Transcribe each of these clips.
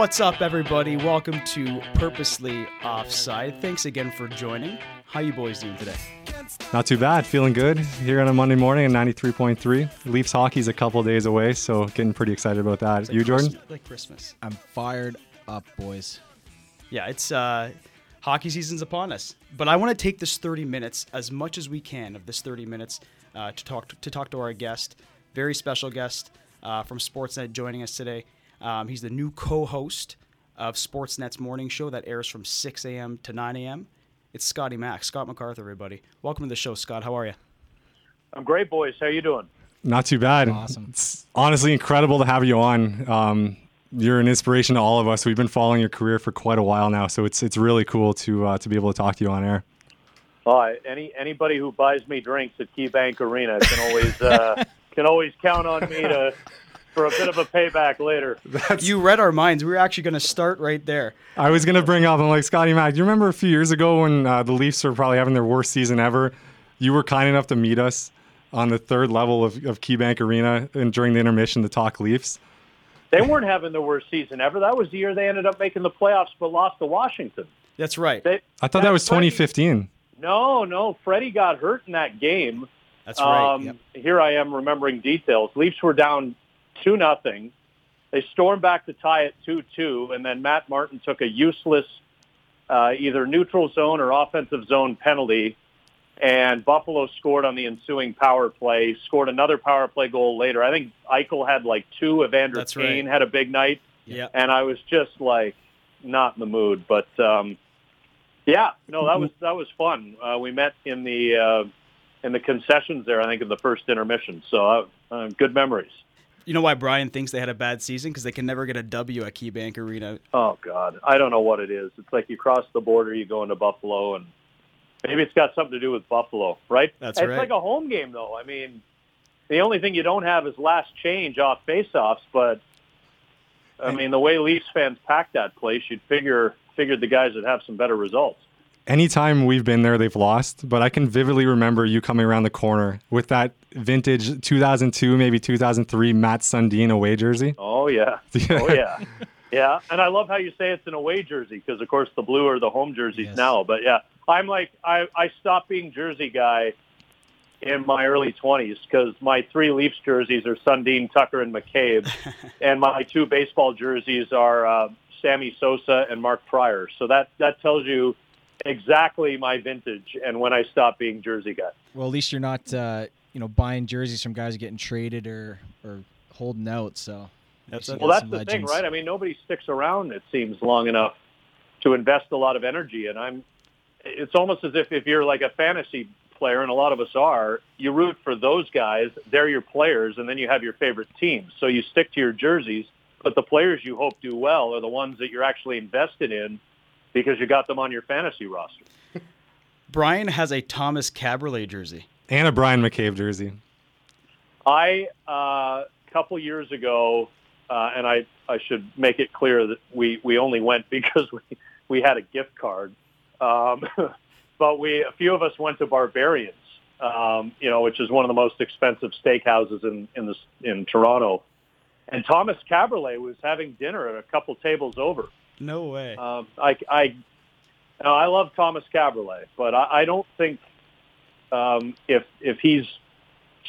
What's up, everybody? Welcome to Purposely Offside. Thanks again for joining. How you boys doing today? Not too bad. Feeling good here on a Monday morning at 93.3. Leafs hockey's a couple days away, so getting pretty excited about that. It's you, Jordan? Christmas- like Christmas. I'm fired up, boys. Yeah, it's uh, hockey season's upon us. But I want to take this 30 minutes, as much as we can of this 30 minutes, uh, to talk to, talk to our guest, very special guest uh, from Sportsnet joining us today. Um, he's the new co-host of Sportsnet's morning show that airs from 6 a.m. to 9 a.m. It's Scotty Mack, Scott MacArthur, everybody. Welcome to the show, Scott. How are you? I'm great, boys. How are you doing? Not too bad. Awesome. It's honestly incredible to have you on. Um, you're an inspiration to all of us. We've been following your career for quite a while now, so it's it's really cool to uh, to be able to talk to you on air. Uh, any anybody who buys me drinks at KeyBank Arena can always uh, can always count on me to for a bit of a payback later. You read our minds. We were actually going to start right there. I was gonna bring up, I'm like Scotty Mac. Do you remember a few years ago when uh, the Leafs were probably having their worst season ever? You were kind enough to meet us on the third level of, of KeyBank Arena and during the intermission to talk Leafs. They weren't having the worst season ever. That was the year they ended up making the playoffs but lost to Washington. That's right. They, I thought that was 2015. No, no. Freddie got hurt in that game. That's right. Um, Yep. Here I am remembering details. Leafs were down two nothing. They stormed back to tie it two two, and then Matt Martin took a useless uh, either neutral zone or offensive zone penalty, and Buffalo scored on the ensuing power play. Scored another power play goal later. I think Eichel had like two. Evander That's Kane right. had a big night, Yeah. and I was just like not in the mood. But um, yeah, no, that was that was fun. Uh, we met in the uh, in the concessions there. I think in the first intermission. So uh, uh, good memories. You know why Brian thinks they had a bad season? Because they can never get a W at KeyBank Arena. Oh God, I don't know what it is. It's like you cross the border, you go into Buffalo, and maybe it's got something to do with Buffalo, right? That's it's right. like a home game, though. I mean, the only thing you don't have is last change off faceoffs, but I mean, the way Leafs fans pack that place, you'd figure figured the guys would have some better results. Anytime we've been there, they've lost. But I can vividly remember you coming around the corner with that vintage 2002, maybe 2003 Mats Sundin away jersey. Oh yeah, oh yeah, yeah. And I love how you say it's an away jersey because, of course, the blue are the home jerseys Yes. now. But yeah, I'm like I I stopped being jersey guy in my early 20s because my three Leafs jerseys are Sundin, Tucker, and McCabe, and my two baseball jerseys are uh, Sammy Sosa and Mark Prior. So that that tells you exactly my vintage and when I stopped being jersey guy. Well, at least you're not, uh, you know, buying jerseys from guys getting traded or or holding out. So That's You Well, that's some the thing, right? I mean, nobody sticks around. It seems long enough to invest a lot of energy, and I'm. It's almost as if if you're like a fantasy player, and a lot of us are, you root for those guys. They're your players, and then you have your favorite teams. So you stick to your jerseys, but the players you hope do well are the ones that you're actually invested in because you got them on your fantasy roster. Brian has a Thomas Kaberle jersey. And a Brian McCabe jersey. I a uh, couple years ago, uh, and I I should make it clear that we we only went because we we had a gift card, um, but we a few of us went to Barbarians, um, you know, which is one of the most expensive steakhouses in in the in Toronto, and Thomas Kaberle was having dinner at a couple tables over. No way. Um, I, I, no, I love Thomas Kaberle, but I, I don't think um, if if he's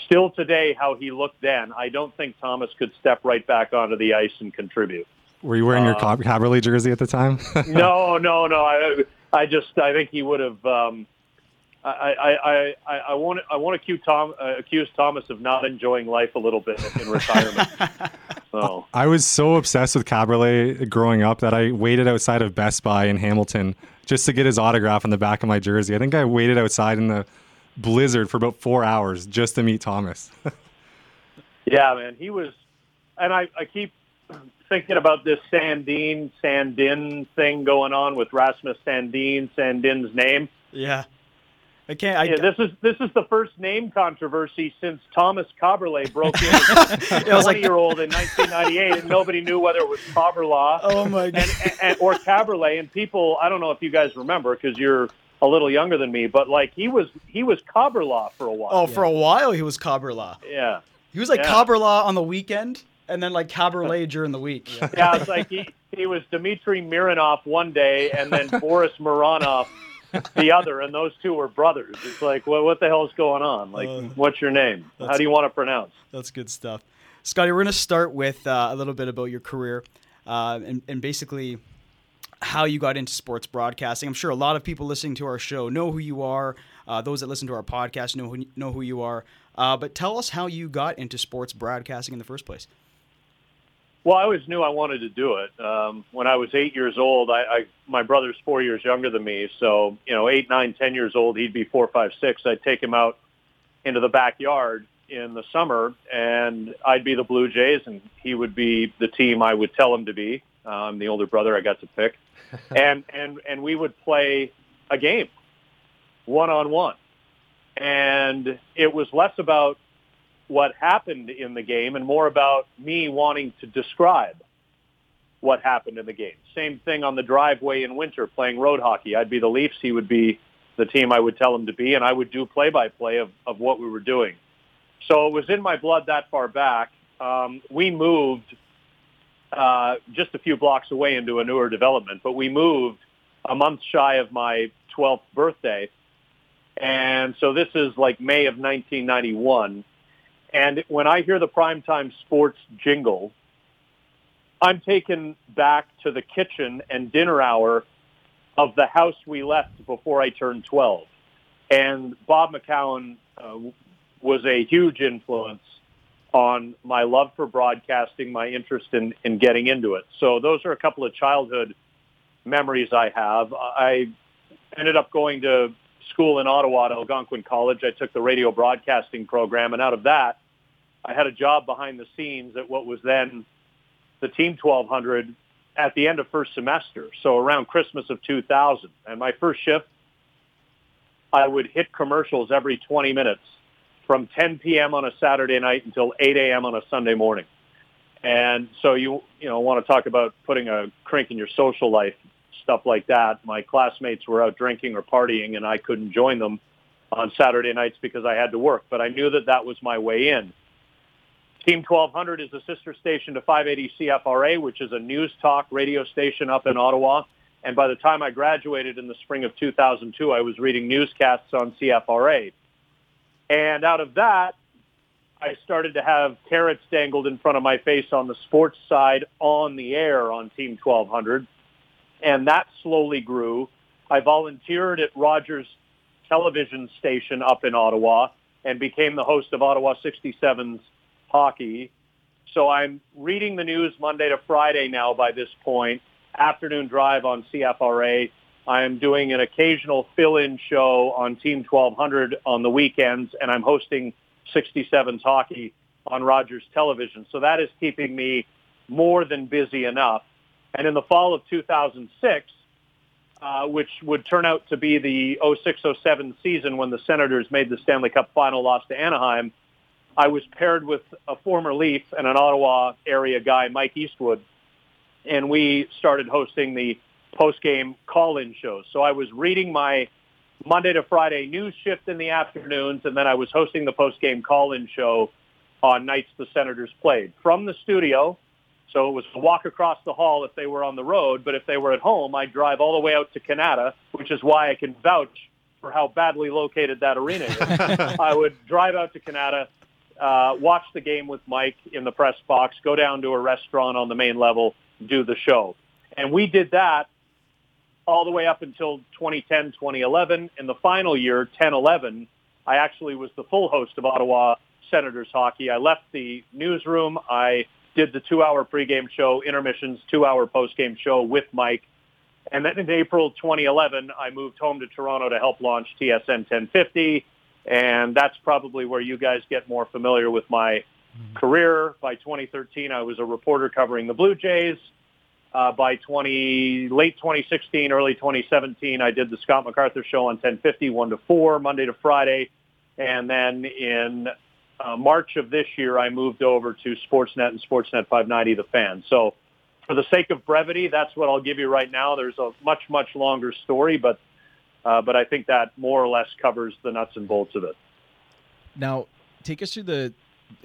still today how he looked then, I don't think Thomas could step right back onto the ice and contribute. Were you wearing your Uh, Cab- Kaberle jersey at the time? no, no, no. I, I just I think he would have. Um, I, I, I, I, I won't I won't accuse Tom uh, accuse Thomas of not enjoying life a little bit in retirement. so I was so obsessed with Kaberle growing up that I waited outside of Best Buy in Hamilton just to get his autograph on the back of my jersey. I think I waited outside in the blizzard for about four hours just to meet Thomas. Yeah, man, he was, and I, I keep thinking about this Sandine Sandin thing going on with Rasmus Sandin Sandin's name. yeah. I can't. I, Yeah, this is this is the first name controversy since Thomas Caberlet broke in as a It was like- twenty-year-old in 1998, and nobody knew whether it was Caberlet oh my god. and, and or Caberlet. And people, I don't know if you guys remember because you're a little younger than me, but like he was he was Caberlet for a while. Oh, for a while he was Cabriolet. yeah. He was like Yeah. Cabriolet on the weekend, and then like cabaret during the week. Yeah, it's like he, he was Dmitry Mironov one day and then Boris Mironov the other, and those two were brothers. It's like, well, what the hell's going on? Like, Uh, what's your name? How do you want to pronounce? That's good stuff. Scotty, we're going to start with uh, a little bit about your career uh, and, and basically how you got into sports broadcasting. I'm sure a lot of people listening to our show know who you are. Uh, those that listen to our podcast know who, know who you are. Uh, but tell us how you got into sports broadcasting in the first place. Well, I always knew I wanted to do it. Um, when I was eight years old, I, I my brother's four years younger than me, so you know, eight, nine, ten years old, he'd be four, five, six. I'd take him out into the backyard in the summer, and I'd be the Blue Jays, and he would be the team I would tell him to be. Uh, I'm the older brother; I got to pick, and and and we would play a game, one on one, and it was less about what happened in the game and more about me wanting to describe what happened in the game. Same thing on the driveway in winter playing road hockey. I'd be the Leafs. He would be the team I would tell him to be, and I would do play-by-play of, of what we were doing. So it was in my blood that far back. Um, we moved uh, just a few blocks away into a newer development, but we moved a month shy of my 12th birthday. And so this is like May of 1991. And when I hear the primetime sports jingle, I'm taken back to the kitchen and dinner hour of the house we left before I turned 12. And Bob McCown uh, was a huge influence on my love for broadcasting, my interest in, in getting into it. So those are a couple of childhood memories I have. I ended up going to school in Ottawa at Algonquin College. I took the radio broadcasting program, and out of that, I had a job behind the scenes at what was then the Team 1200 at the end of first semester, so around Christmas of 2000. And my first shift, I would hit commercials every 20 minutes from 10 p.m. on a Saturday night until 8 a.m. on a Sunday morning. And so you you know want to talk about putting a crink in your social life, stuff like that. My classmates were out drinking or partying, and I couldn't join them on Saturday nights because I had to work. But I knew that that was my way in. Team 1200 is a sister station to 580 CFRA, which is a news talk radio station up in Ottawa. And by the time I graduated in the spring of 2002, I was reading newscasts on CFRA. And out of that, I started to have carrots dangled in front of my face on the sports side on the air on Team 1200. And that slowly grew. I volunteered at Rogers television station up in Ottawa and became the host of Ottawa 67's hockey. So I'm reading the news Monday to Friday now by this point, afternoon drive on CFRA. I am doing an occasional fill-in show on Team 1200 on the weekends, and I'm hosting 67's hockey on Rogers Television. So that is keeping me more than busy enough. And in the fall of 2006, uh, which would turn out to be the 06-07 season when the Senators made the Stanley Cup final loss to Anaheim, I was paired with a former Leaf and an Ottawa area guy, Mike Eastwood, and we started hosting the post-game call-in shows. So I was reading my Monday to Friday news shift in the afternoons, and then I was hosting the post-game call-in show on nights the Senators played from the studio. So it was a walk across the hall if they were on the road, but if they were at home, I'd drive all the way out to Kanata, which is why I can vouch for how badly located that arena is. I would drive out to Kanata, uh, watch the game with Mike in the press box, go down to a restaurant on the main level, do the show. And we did that all the way up until 2010, 2011. In the final year, 10, 11, I actually was the full host of Ottawa Senators hockey. I left the newsroom. I did the two-hour pregame show, intermissions, two-hour postgame show with Mike. And then in April 2011, I moved home to Toronto to help launch TSN 1050. And that's probably where you guys get more familiar with my career. By 2013, I was a reporter covering the Blue Jays. Uh, by 20, late 2016, early 2017, I did the Scott MacArthur show on 1050, 1 to 4, Monday to Friday. And then in uh, March of this year, I moved over to Sportsnet and Sportsnet 590, The Fan. So for the sake of brevity, that's what I'll give you right now. There's a much, much longer story, but uh, but I think that more or less covers the nuts and bolts of it. Now, take us through the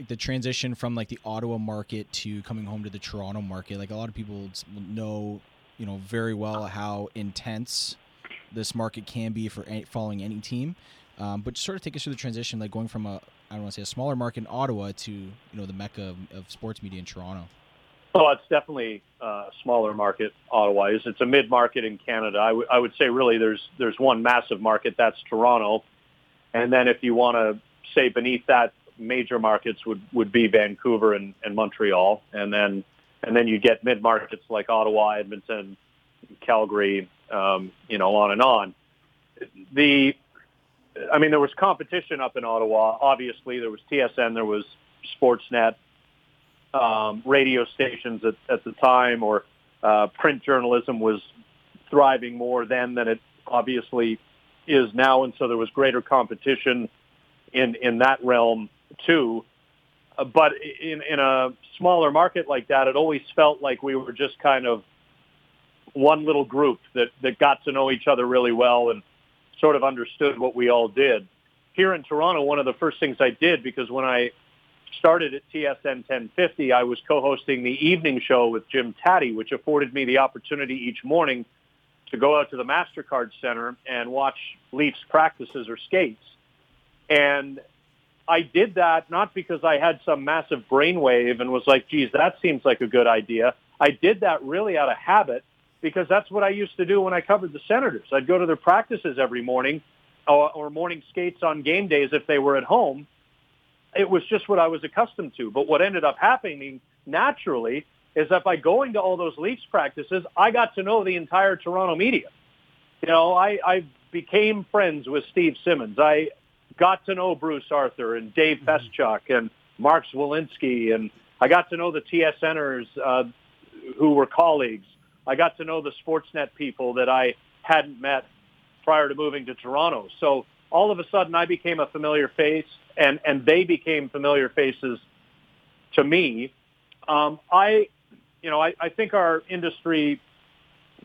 the transition from like the Ottawa market to coming home to the Toronto market. Like a lot of people know, you know, very well how intense this market can be for any, following any team. Um, but sort of take us through the transition, like going from a I don't want to say a smaller market in Ottawa to you know the mecca of, of sports media in Toronto. Oh, it's definitely a smaller market. Ottawa is. It's a mid market in Canada. I, w- I would say really there's there's one massive market that's Toronto, and then if you want to say beneath that, major markets would would be Vancouver and, and Montreal, and then and then you get mid markets like Ottawa, Edmonton, Calgary, um, you know, on and on. The I mean, there was competition up in Ottawa. Obviously, there was TSN, there was Sportsnet, um, radio stations at, at the time, or uh, print journalism was thriving more then than it obviously is now, and so there was greater competition in in that realm too. Uh, but in in a smaller market like that, it always felt like we were just kind of one little group that that got to know each other really well and sort of understood what we all did. Here in Toronto, one of the first things I did, because when I started at TSN 1050, I was co-hosting the evening show with Jim Tatti, which afforded me the opportunity each morning to go out to the MasterCard Center and watch Leafs practices or skates. And I did that not because I had some massive brainwave and was like, geez, that seems like a good idea. I did that really out of habit because that's what I used to do when I covered the Senators. I'd go to their practices every morning or, or morning skates on game days if they were at home. It was just what I was accustomed to. But what ended up happening naturally is that by going to all those Leafs practices, I got to know the entire Toronto media. You know, I, I became friends with Steve Simmons. I got to know Bruce Arthur and Dave Feschuk and Mark Zwolinski, and I got to know the TSNers uh, who were colleagues. I got to know the Sportsnet people that I hadn't met prior to moving to Toronto. So all of a sudden I became a familiar face and, and they became familiar faces to me. Um, I, you know, I, I think our industry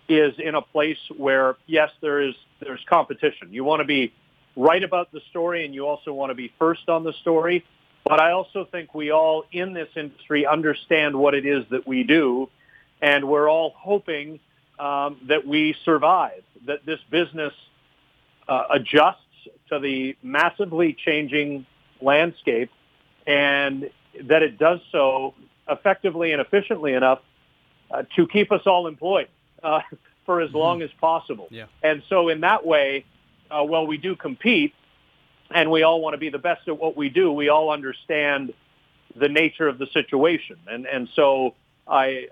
is in a place where, yes, there is, there's competition. You want to be right about the story and you also want to be first on the story. But I also think we all in this industry understand what it is that we do and we're all hoping um, that we survive, that this business uh, adjusts to the massively changing landscape, and that it does so effectively and efficiently enough uh, to keep us all employed uh, for as mm-hmm. long as possible. Yeah. And so, in that way, uh, while we do compete, and we all want to be the best at what we do, we all understand the nature of the situation, and and so I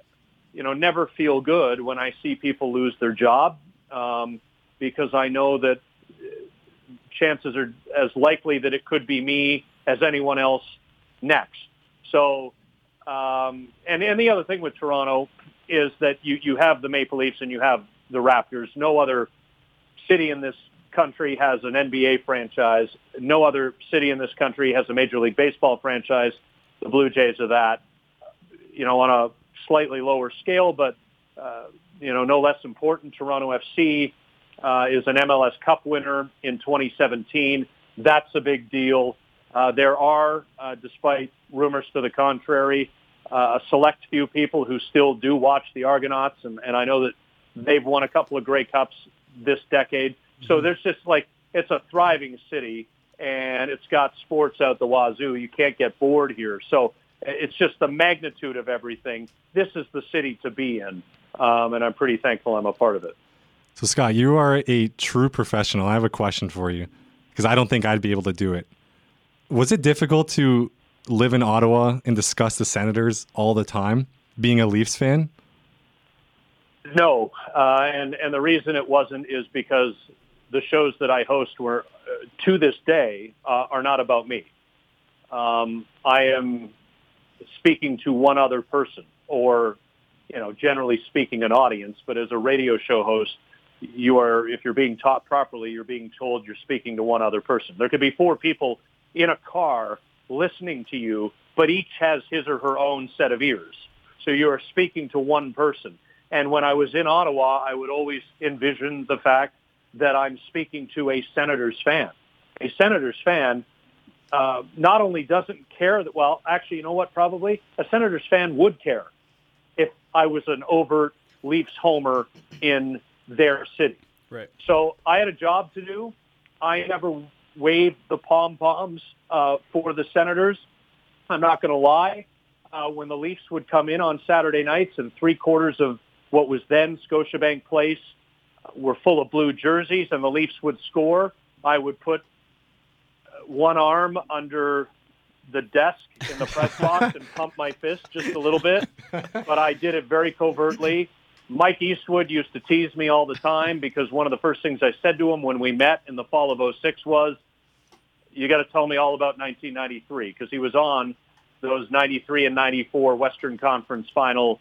you know, never feel good when I see people lose their job um, because I know that chances are as likely that it could be me as anyone else next. So, um, and, and the other thing with Toronto is that you, you have the Maple Leafs and you have the Raptors. No other city in this country has an NBA franchise. No other city in this country has a Major League Baseball franchise. The Blue Jays are that. You know, on a slightly lower scale, but uh, you know, no less important. Toronto FC uh, is an MLS Cup winner in 2017. That's a big deal. Uh, there are, uh, despite rumors to the contrary, uh, a select few people who still do watch the Argonauts, and, and I know that they've won a couple of Grey Cups this decade. So mm-hmm. there's just like it's a thriving city, and it's got sports out the wazoo. You can't get bored here. So it's just the magnitude of everything. This is the city to be in, um, and I'm pretty thankful I'm a part of it. So, Scott, you are a true professional. I have a question for you because I don't think I'd be able to do it. Was it difficult to live in Ottawa and discuss the Senators all the time, being a Leafs fan? No, uh, and and the reason it wasn't is because the shows that I host were, uh, to this day, uh, are not about me. Um, I am speaking to one other person or, you know, generally speaking, an audience. But as a radio show host, you are, if you're being taught properly, you're being told you're speaking to one other person. There could be four people in a car listening to you, but each has his or her own set of ears. So you are speaking to one person. And when I was in Ottawa, I would always envision the fact that I'm speaking to a Senators fan. A Senators fan uh, not only doesn't care that well, actually, you know what? Probably a Senators fan would care if I was an overt Leafs homer in their city. Right. So I had a job to do. I never waved the pom poms uh, for the Senators. I'm not going to lie. Uh, when the Leafs would come in on Saturday nights and three quarters of what was then Scotiabank Place were full of blue jerseys and the Leafs would score, I would put one arm under the desk in the press box and pump my fist just a little bit, but I did it very covertly. Mike Eastwood used to tease me all the time because one of the first things I said to him when we met in the fall of 06 was, you got to tell me all about 1993 because he was on those 93 and 94 Western Conference final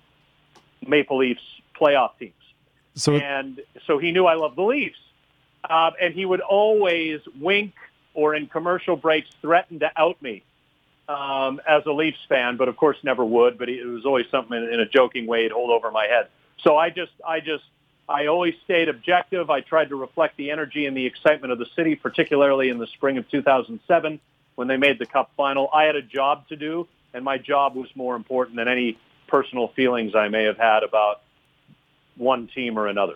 Maple Leafs playoff teams. So and so he knew I loved the Leafs. Uh, and he would always wink or in commercial breaks threaten to out me um, as a Leafs fan, but of course never would. But it was always something in, in a joking way he'd hold over my head. So I just, I just, I always stayed objective. I tried to reflect the energy and the excitement of the city, particularly in the spring of 2007 when they made the Cup final. I had a job to do, and my job was more important than any personal feelings I may have had about one team or another.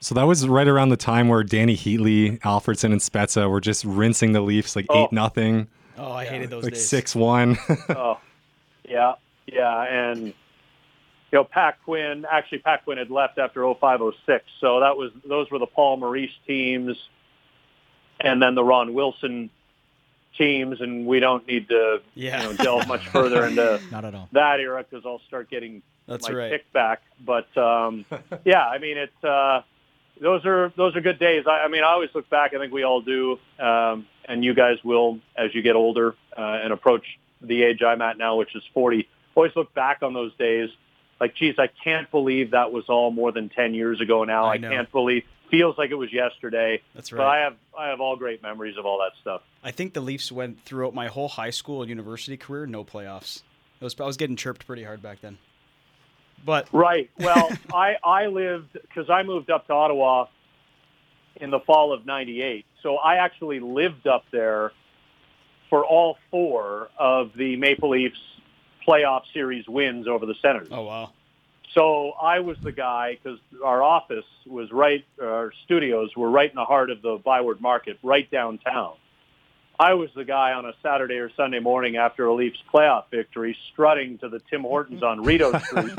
So that was right around the time where Dany Heatley, Alfredsson, and Spezza were just rinsing the Leafs like Oh. eight nothing, Oh, I hated those like days. six one. oh, yeah, yeah, and you know, Pat Quinn. Actually, Pat Quinn had left after 0506, so that was those were the Paul Maurice teams, and then the Ron Wilson teams, and we don't need to Yeah. you know delve much further into Not at all. that era because I'll start getting That's my right. pick back. But um, yeah, I mean, it's uh, those are those are good days. I, I mean, I always look back. I think we all do, um, and you guys will as you get older uh, and approach the age I'm at now, which is 40. Always look back on those days. Like, geez, I can't believe that was all more than 10 years ago now. I I, can't believe. Feels like it was yesterday. That's But I right. have I have all great memories of all that stuff. I think the Leafs went throughout my whole high school and university career, no playoffs. It was, I was getting chirped pretty hard back then. But Right. Well, I I lived because I moved up to Ottawa in the fall of '98, so I actually lived up there for all four of the Maple Leafs playoff series wins over the Senators. oh wow, So I was the guy because our office was right, our studios were right in the heart of the Byward Market, right downtown. I was the guy on a Saturday or Sunday morning after a Leafs playoff victory, strutting to the Tim Hortons on Rideau Street.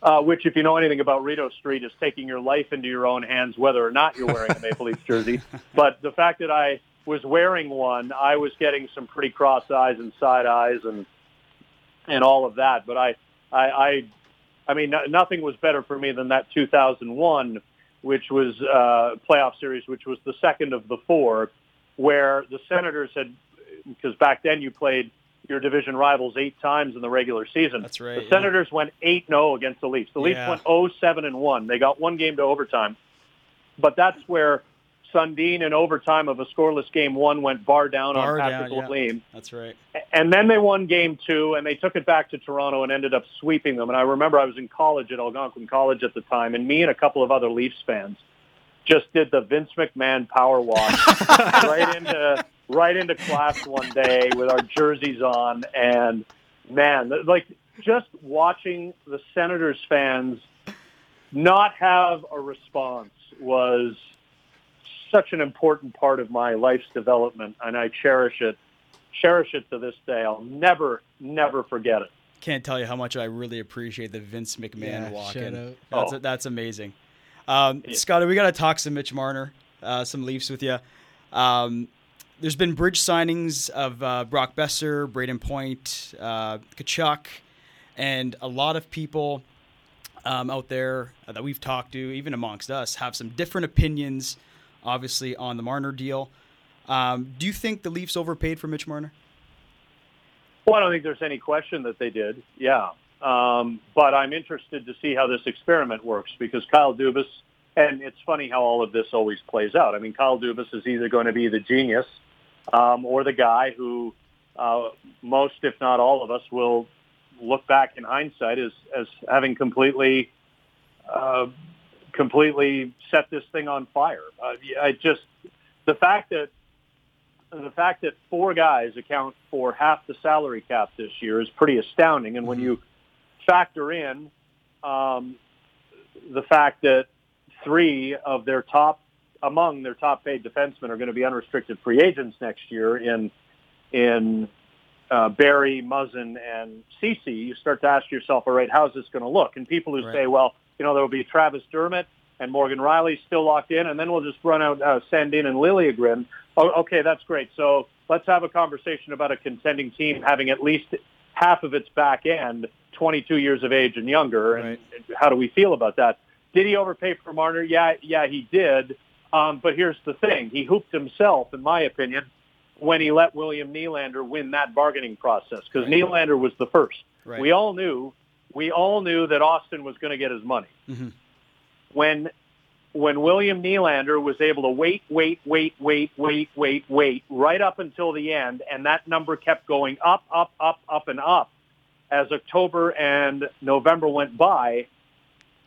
Uh, which, if you know anything about Rideau Street, is taking your life into your own hands, whether or not you're wearing a Maple Leafs jersey. But the fact that I was wearing one, I was getting some pretty cross eyes and side eyes and and all of that. But I, I, I, I mean, no- nothing was better for me than that 2001, which was uh, playoff series, which was the second of the four, where the Senators had, because back then you played your division rivals eight times in the regular season. That's right, The yeah. Senators went 8-0 against the Leafs. The Leafs Yeah. went 0-7 and 1. They got one game to overtime. But that's where Sundin in overtime of a scoreless game one went bar down Bar on down, Patrick yeah. Lalime. that's right. And then they won game two, and they took it back to Toronto and ended up sweeping them. And I remember I was in college at Algonquin College at the time, and me and a couple of other Leafs fans just did the Vince McMahon power walk right into right into class one day with our jerseys on, and man, like just watching the Senators fans not have a response was such an important part of my life's development, and I cherish it. Cherish it to this day. I'll never, never forget it. Can't tell you how much I really appreciate the Vince McMahon Yeah, walk shout in. out. That's Oh. that's amazing. Um, Yeah. Scotty, we got to talk some Mitch Marner, uh, some Leafs with you. Um, there's been bridge signings of uh, Brock Boeser, Brayden Point, uh, Tkachuk, and a lot of people um, out there that we've talked to, even amongst us, have some different opinions, obviously, on the Marner deal. Um, do you think the Leafs overpaid for Mitch Marner? Well, I don't think there's any question that they did. Yeah. Um, but I'm interested to see how this experiment works because Kyle Dubas, and it's funny how all of this always plays out. I mean, Kyle Dubas is either going to be the genius um, or the guy who uh, most, if not all of us, will look back in hindsight as, as having completely, uh, completely set this thing on fire. Uh, I just, the fact that the fact that four guys account for half the salary cap this year is pretty astounding. And when you factor in um, the fact that three of their top, among their top paid defensemen are going to be unrestricted free agents next year in in uh, Barrie, Muzzin, and Ceci, you start to ask yourself, all right, how's this going to look? And people who Right. say, well, you know, there will be Travis Dermott and Morgan Rielly still locked in, and then we'll just run out uh, Sandin and Liljegren. Oh, okay, that's great. So let's have a conversation about a contending team having at least half of its back end 22 years of age and younger. And Right. how do we feel about that? Did he overpay for Marner? Yeah, yeah, he did. Um, but here's the thing: he hooped himself, in my opinion, when he let William Nylander win that bargaining process because Right. Nylander was the first. Right. We all knew, we all knew that Auston was going to get his money. Mhm. When when William Nylander was able to wait, wait, wait, wait, wait, wait, wait, right up until the end, and that number kept going up, up, up, up, and up as October and November went by.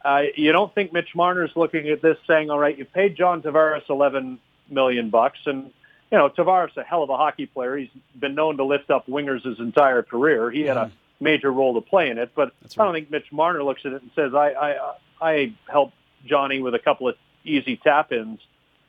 Uh, you don't think Mitch Marner's looking at this saying, "All right, you paid John Tavares eleven million bucks, and you know Tavares a hell of a hockey player. He's been known to lift up wingers his entire career. He had a major role to play in it, but That's I don't think Mitch Marner looks at it and says, "I I I helped Johnny with a couple of easy tap ins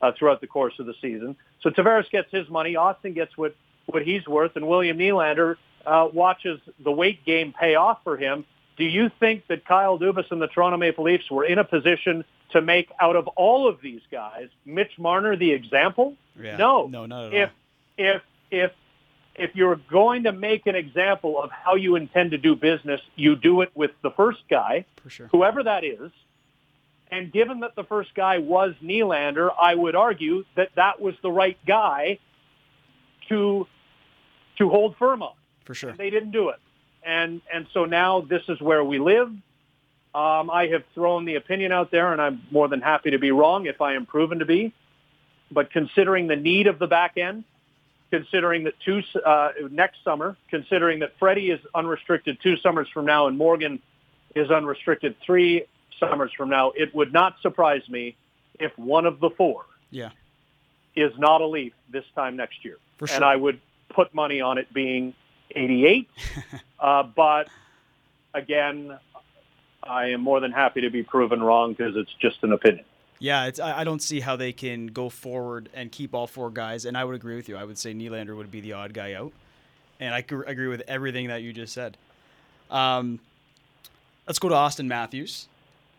uh, throughout the course of the season." So Tavares gets his money. Auston gets what what he's worth, and William Nylander uh, watches the weight game pay off for him. Do you think that Kyle Dubas and the Toronto Maple Leafs were in a position to make out of all of these guys Mitch Marner the example? Yeah. No. No, not at if all. if if if you're going to make an example of how you intend to do business, you do it with the first guy, For sure. whoever that is. And given that the first guy was Nylander, I would argue that that was the right guy to to hold firm on. For sure. They didn't do it, and and so now this is where we live. Um, I have thrown the opinion out there, and I'm more than happy to be wrong if I am proven to be. But considering the need of the back end, considering that two uh, next summer, considering that Freddie is unrestricted two summers from now, and Morgan is unrestricted three summers from now, it would not surprise me if one of the four Yeah. is not a Leaf this time next year For sure. and I would put money on it being 88. uh, but again, I am more than happy to be proven wrong because it's just an opinion. Yeah, it's, I, I don't see how they can go forward and keep all four guys. And I would agree with you. I would say Nylander would be the odd guy out. And I agree with everything that you just said. Um, let's go to Auston Matthews.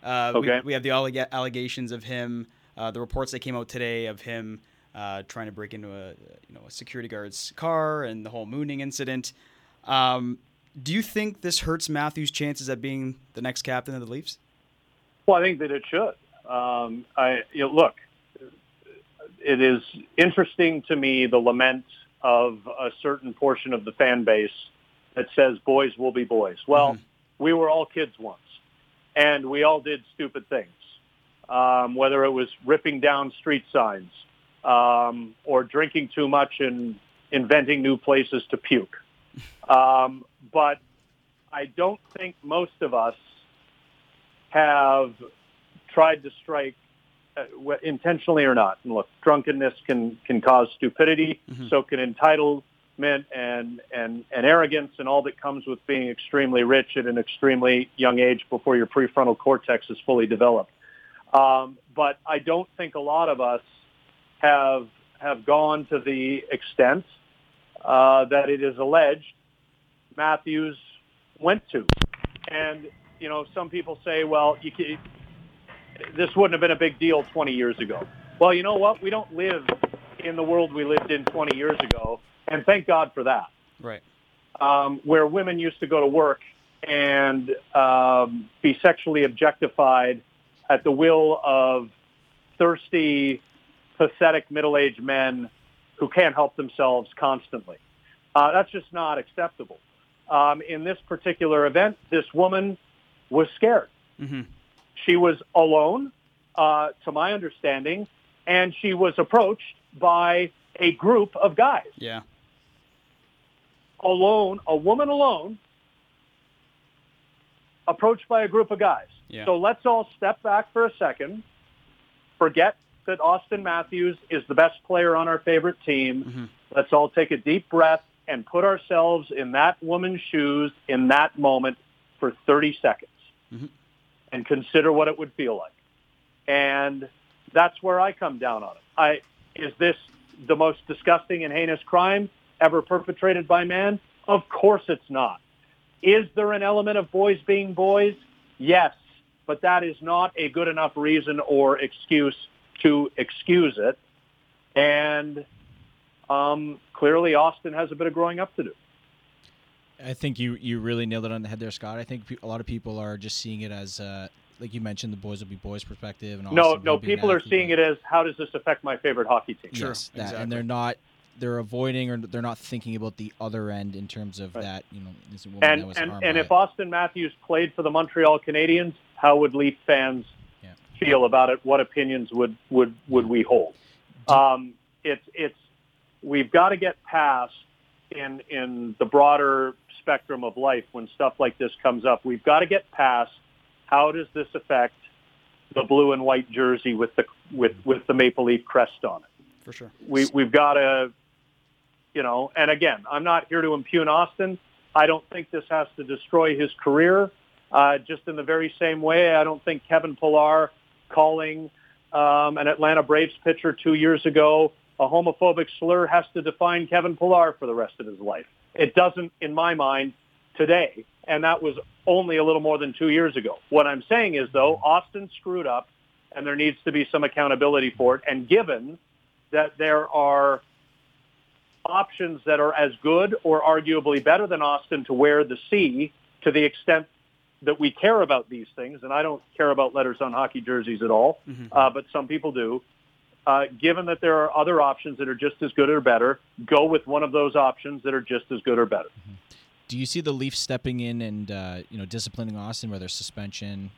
Uh, we- Okay. we, have the alleg- allegations of him, uh, the reports that came out today of him uh, trying to break into a you know a security guard's car and the whole mooning incident. Um, do you think this hurts Matthews' chances at being the next captain of the Leafs? Well, I think that it should. Um, I you know, look. It is interesting to me the lament of a certain portion of the fan base that says boys will be boys. Well, Mhm. we were all kids once, and we all did stupid things. Um, whether it was ripping down street signs um, or drinking too much and inventing new places to puke. Um, but I don't think most of us have tried to strike uh, intentionally or not. And look, drunkenness can can cause stupidity. Mhm. So can entitlement and and and arrogance and all that comes with being extremely rich at an extremely young age before your prefrontal cortex is fully developed. Um, but I don't think a lot of us have have gone to the extent uh, that it is alleged Matthews went to. And you know, some people say, well, you can, this wouldn't have been a big deal 20 years ago. Well, you know what? We don't live in the world we lived in 20 years ago, and thank God for that. Right. Um, where women used to go to work and um, be sexually objectified at the will of thirsty, pathetic middle-aged men who can't help themselves constantly. Uh, that's just not acceptable. Um, in this particular event, this woman was scared. hmm She was alone, uh, to my understanding, and she was approached by a group of guys. Yeah. Alone, a woman alone, approached by a group of guys. Yeah. So let's all step back for a second, forget that Auston Matthews is the best player on our favorite team, let's all take a deep breath and put ourselves in that woman's shoes in that moment for 30 seconds and consider what it would feel like. And that's where I come down on it. I is this the most disgusting and heinous crime ever perpetrated by man? Of course it's not. Is there an element of boys being boys? Yes, but that is not a good enough reason or excuse to excuse it. And um, clearly, Auston has a bit of growing up to do. I think you you really nailed it on the head there, Scott. I think pe- a lot of people are just seeing it as, uh, like you mentioned, the boys will be boys perspective. And No, no, will be an people are seeing it as how does this affect my favorite hockey team? Sure, yes, that, exactly. and they're not they're avoiding or they're not thinking about the other end in terms of Right. that you know this woman that And was and, harmed and if it. Auston Matthews played for the Montreal Canadiens, how would Leaf fans Yeah. feel about it? What opinions would would would we hold? Um, it's it's we've got to get past in in the broader spectrum of life when stuff like this comes up. We've got to get past how does this affect the blue and white jersey with the with with the maple leaf crest on it for sure. we we've got to, you know. And again, I'm not here to impugn Auston. I don't think this has to destroy his career. Uh, just in the very same way, I don't think Kevin Pillar calling um, an Atlanta Braves pitcher two years ago a homophobic slur has to define Kevin Pillar for the rest of his life. It doesn't, in my mind, today. And that was only a little more than two years ago. What I'm saying is, though, Auston screwed up, and there needs to be some accountability for it. And given that there are options that are as good or arguably better than Auston to wear the C to the extent that we care about these things, and I don't care about letters on hockey jerseys at all, uh, but some people do. Uh, given that there are other options that are just as good or better, go with one of those options that are just as good or better. do you see the Leafs stepping in and uh, you know disciplining Auston, whether suspension,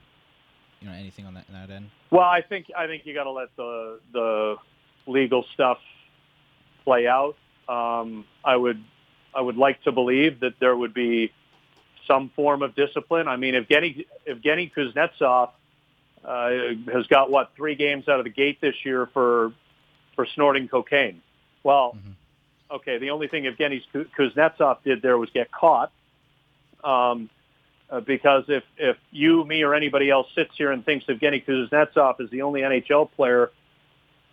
you know anything on that, that end? Well, I think I think you got to let the the legal stuff play out. Um, I would I would like to believe that there would be some form of discipline. I mean, Evgeny Evgeny Kuznetsov uh, has got what three games out of the gate this year for for snorting cocaine. Well, okay, the only thing Evgeny Kuznetsov did there was get caught. Um, uh, because if, if you, me, or anybody else sits here and thinks Evgeny Kuznetsov is the only NHL player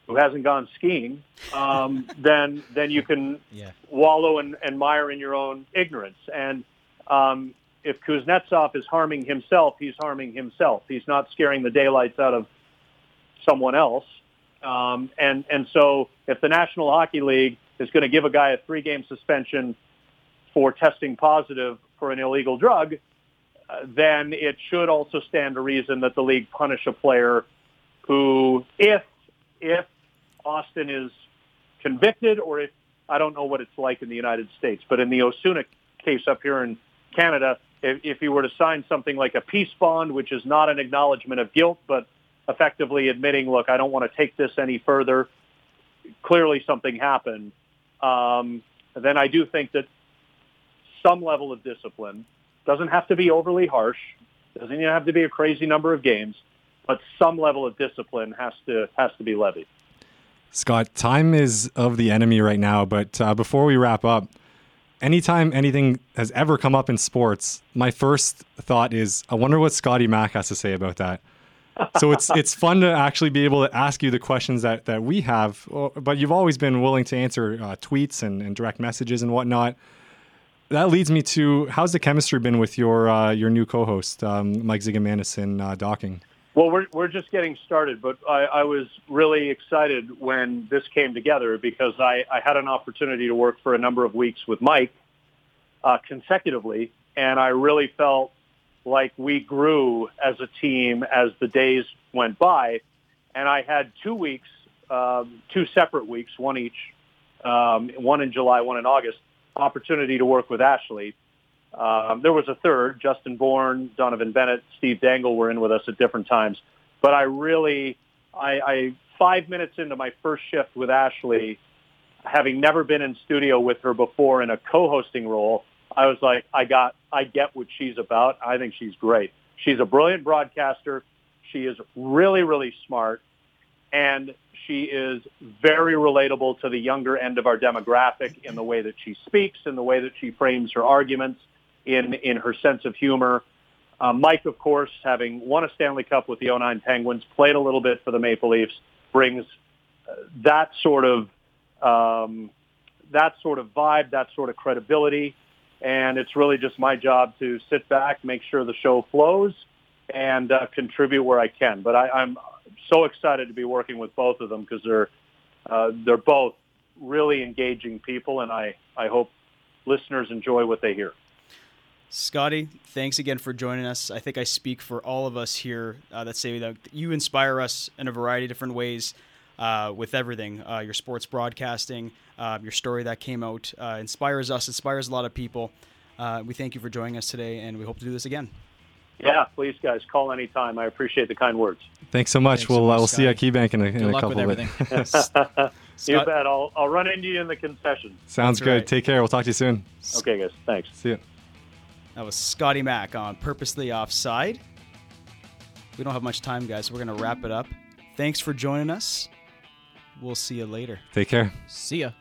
who hasn't gone skiing, um, then then you can Yeah. wallow and, and mire in your own ignorance. And um, if Kuznetsov is harming himself, he's harming himself. He's not scaring the daylights out of someone else. Um, and and so if the National Hockey League is going to give a guy a three-game suspension for testing positive for an illegal drug, uh, then it should also stand to reason that the league punish a player who, if if Auston is convicted, or if I don't know what it's like in the United States, but in the Osuna case up here in Canada, if, if he were to sign something like a peace bond, which is not an acknowledgement of guilt, but effectively admitting, look, I don't want to take this any further. Clearly, something happened. Um, then I do think that some level of discipline doesn't have to be overly harsh, doesn't even have to be a crazy number of games, but some level of discipline has to has to be levied. Scott, time is of the enemy right now, but uh, before we wrap up, anytime anything has ever come up in sports, my first thought is, I wonder what Scotty Mack has to say about that. so it's it's fun to actually be able to ask you the questions that that we have, uh, but you've always been willing to answer uh, tweets and, and direct messages and whatnot. That leads me to how's the chemistry been with your uh, your new co-host, um, Mike Zigomanis in uh, Docking? Well, we're we're just getting started, but I, I was really excited when this came together because I, I had an opportunity to work for a number of weeks with Mike uh, consecutively, and I really felt like we grew as a team as the days went by, and I had two weeks, um, two separate weeks, one each, um, one in July, one in August, opportunity to work with Ashley. Um, there was a third, Justin Bourne, Donovan Bennett, Steve Dangle were in with us at different times. But I really, I, I five minutes into my first shift with Ashley, having never been in studio with her before in a co-hosting role, I was like, I got, I get what she's about. I think she's great. She's a brilliant broadcaster. She is really, really smart. and she is very relatable to the younger end of our demographic in the way that she speaks, in the way that she frames her arguments, in in her sense of humor. Uh, Mike, of course, having won a Stanley Cup with the 09 Penguins, played a little bit for the Maple Leafs, brings uh, that sort of um, that sort of vibe, that sort of credibility, and it's really just my job to sit back, make sure the show flows, and uh, contribute where I can. But I, I'm so excited to be working with both of them because they're uh, they're both really engaging people, and I I hope listeners enjoy what they hear. Scotty, thanks again for joining us. I think I speak for all of us here uh, that say that you inspire us in a variety of different ways uh, with everything. Uh, your sports broadcasting, uh, your story that came out uh, inspires us, inspires a lot of people. Uh, we thank you for joining us today, and we hope to do this again. Yeah, please, guys, call anytime. I appreciate the kind words. Thanks so much. Thanks we'll much, we'll see you at Scotty. KeyBank in a, in Good a couple with of everything. you Scott- bet. I'll I'll run into you in the concession. Sounds That's good. right. Take care. We'll talk to you soon. Okay, guys. Thanks. See you. That was Scotty Mack on Purposely Offside. We don't have much time, guys, so we're going to wrap it up. Thanks for joining us. We'll see you later. Take care. See ya.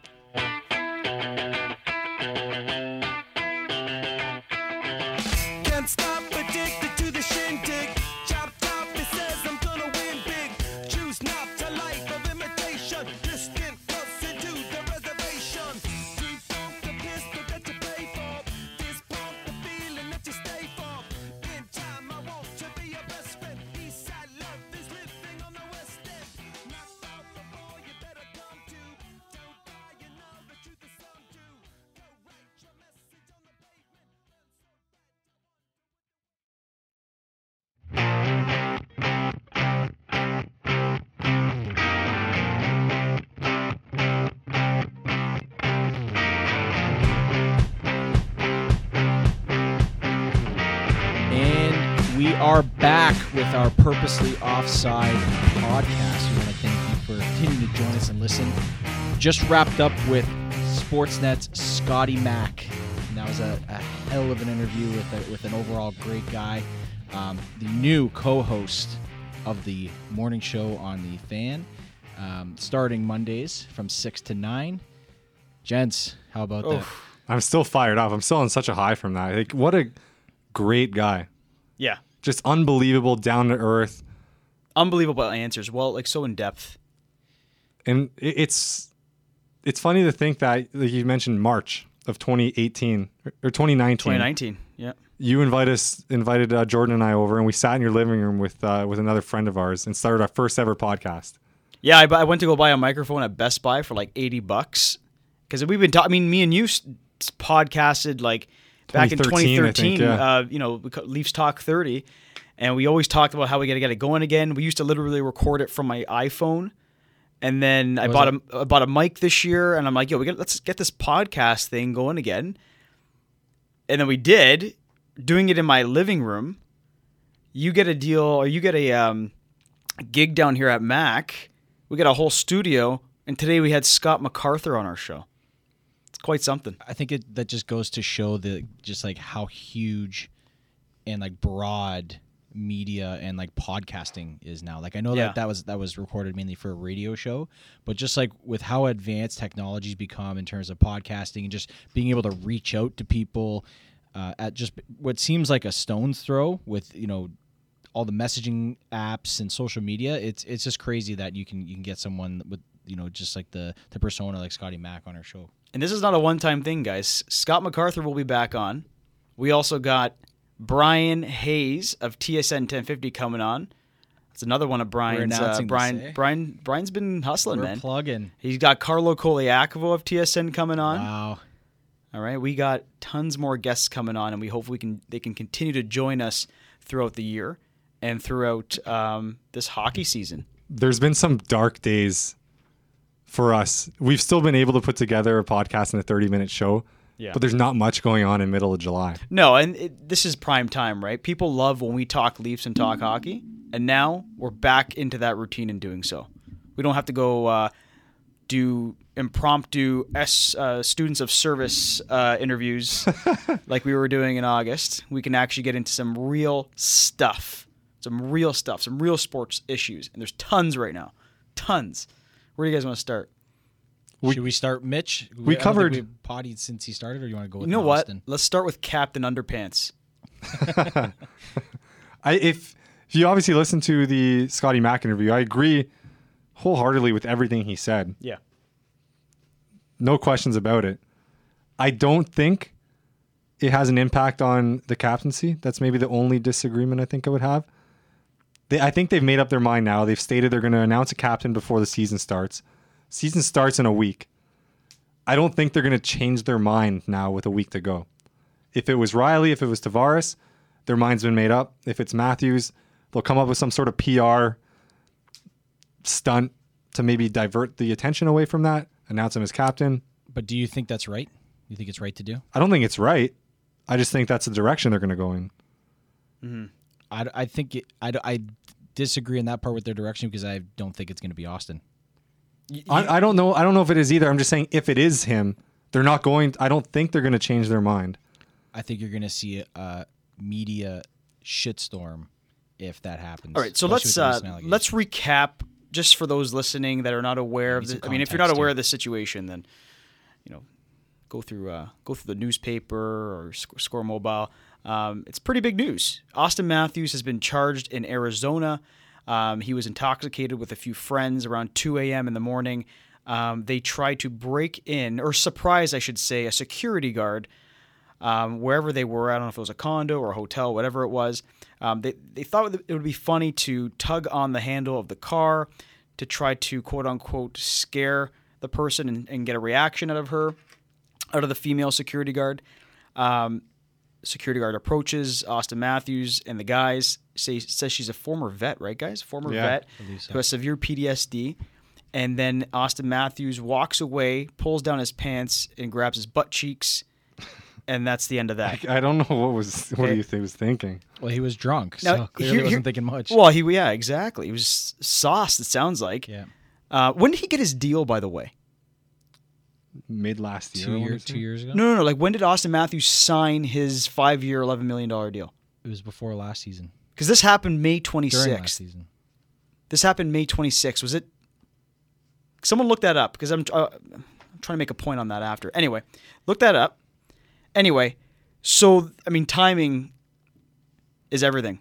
Just wrapped up with Sportsnet's Scotty Mack. And that was a, a hell of an interview with, a, with an overall great guy. Um, the new co host of the morning show on The Fan, um, starting Mondays from 6 to 9. Gents, how about that? I'm still fired up. I'm still on such a high from that. Like, what a great guy. Yeah. Just unbelievable, down to earth. Unbelievable answers. Well, like so in depth. And it's it's funny to think that like you mentioned March of 2018 or- or 2019. 2019. Yeah. You invite us, invited uh, Jordan and I over, and we sat in your living room with uh, with another friend of ours and started our first ever podcast. Yeah, I, I went to go buy a microphone at Best Buy for like 80 bucks. Because we've been talking, I mean, me and you podcasted like back in 2013, I 2013, think, yeah. uh, you know, Leafs Talk 30. And we always talked about how we got to get it going again. We used to literally record it from my iPhone. And then I bought a, I bought a mic this year, and I'm like, yo, we got let's get this podcast thing going again. And then we did, doing it in my living room. You get a deal, or you get a um, gig down here at Mac. We got a whole studio, and today we had Scott MacArthur on our show. It's quite something. I think it that just goes to show the just like how huge and like broad media and like podcasting is now. Like I know Yeah. that that was that was recorded mainly for a radio show, but just like with how advanced technologies become in terms of podcasting and just being able to reach out to people uh, at just what seems like a stone's throw with you know all the messaging apps and social media. It's it's just crazy that you can you can get someone with you know just like the the persona like Scotty Mack on our show. And this is not a one time thing, guys. Scott MacArthur will be back on. We also got Brian Hayes of TSN 1050 coming on. That's another one of Brian's. Uh, announcing this, Brian, eh? Brian, Brian's been hustling, We're man. plugging. He's got Carlo Colaiacovo of TSN coming on. Wow. All right, we got tons more guests coming on, and we hope we can they can continue to join us throughout the year and throughout um, this hockey season. There's been some dark days for us. We've still been able to put together a podcast and a 30 minute show, Yeah. but there's not much going on in middle of July. No, and it, this is prime time, right? People love when we talk Leafs and talk hockey, and now we're back into that routine in doing so. We don't have to go uh, do impromptu S uh, students of service uh, interviews like we were doing in August. We can actually get into some real stuff, some real stuff, some real sports issues, and there's tons right now. tons. Where do you guys want to start? We- Should we start Mitch? we I don't think covered- we've pottied since he started, or you want to go with You know what? Let's start with Captain Underpants. I if if you obviously listen to the Scotty Mack interview, I agree wholeheartedly with everything he said. Yeah. No questions about it. I don't think it has an impact on the captaincy. That's maybe the only disagreement I think I would have. They, I think they've made up their mind now. They've stated they're going to announce a captain before the season starts. Season starts in a week. I don't think they're going to change their mind now with a week to go. If it was Rielly, if it was Tavares, their mind's been made up. If it's Matthews, they'll come up with some sort of PR stunt to maybe divert the attention away from that, announce him as captain. But do you think that's right? You think it's right to do? I don't think it's right. I just think that's the direction they're going to go in. Mm-hmm. I, I think it, I, I disagree in that part with their direction because I don't think it's going to be Auston. Y- I, I don't know. I don't know if it is either. I'm just saying if it is him, they're not going. I don't think they're going to change their mind. I think you're going to see a media shitstorm if that happens. All right, so let's uh, let's recap just for those listening that are not aware of Maybe the. I mean, if you're not aware here. of the situation, then you know, go through uh, go through the newspaper or Sc- Score Mobile. Um, it's pretty big news. Auston Matthews has been charged in Arizona. Um, he was intoxicated with a few friends around 2 a.m. in the morning. Um, they tried to break in, or surprise, I should say, a security guard um, wherever they were. I don't know if it was a condo or a hotel, whatever it was. Um, they, they thought it would be funny to tug on the handle of the car to try to quote unquote scare the person and, and get a reaction out of her, out of the female security guard. Um, security guard approaches Auston Matthews and the guys say says she's a former vet, right, guys? Former Yeah, vet believe so. who has severe PTSD. And then Auston Matthews walks away, pulls down his pants, and grabs his butt cheeks, and that's the end of that. I don't know what was what Okay. do you think was thinking. well, he was drunk, Now, so clearly here- wasn't thinking much. Well, he yeah, exactly. He was sauced. It sounds like. yeah, Uh, when did he get his deal, by the way? Mid last year. two I wanna years, two years ago. No, no, no. Like when did Auston Matthews sign his five-year, eleven million dollar deal? it was before last season. Because this happened May During last twenty-sixth. season. This happened May twenty-sixth. Was it? Someone look that up because I'm, uh, I'm trying to make a point on that after. Anyway, look that up. Anyway, so I mean, timing is everything.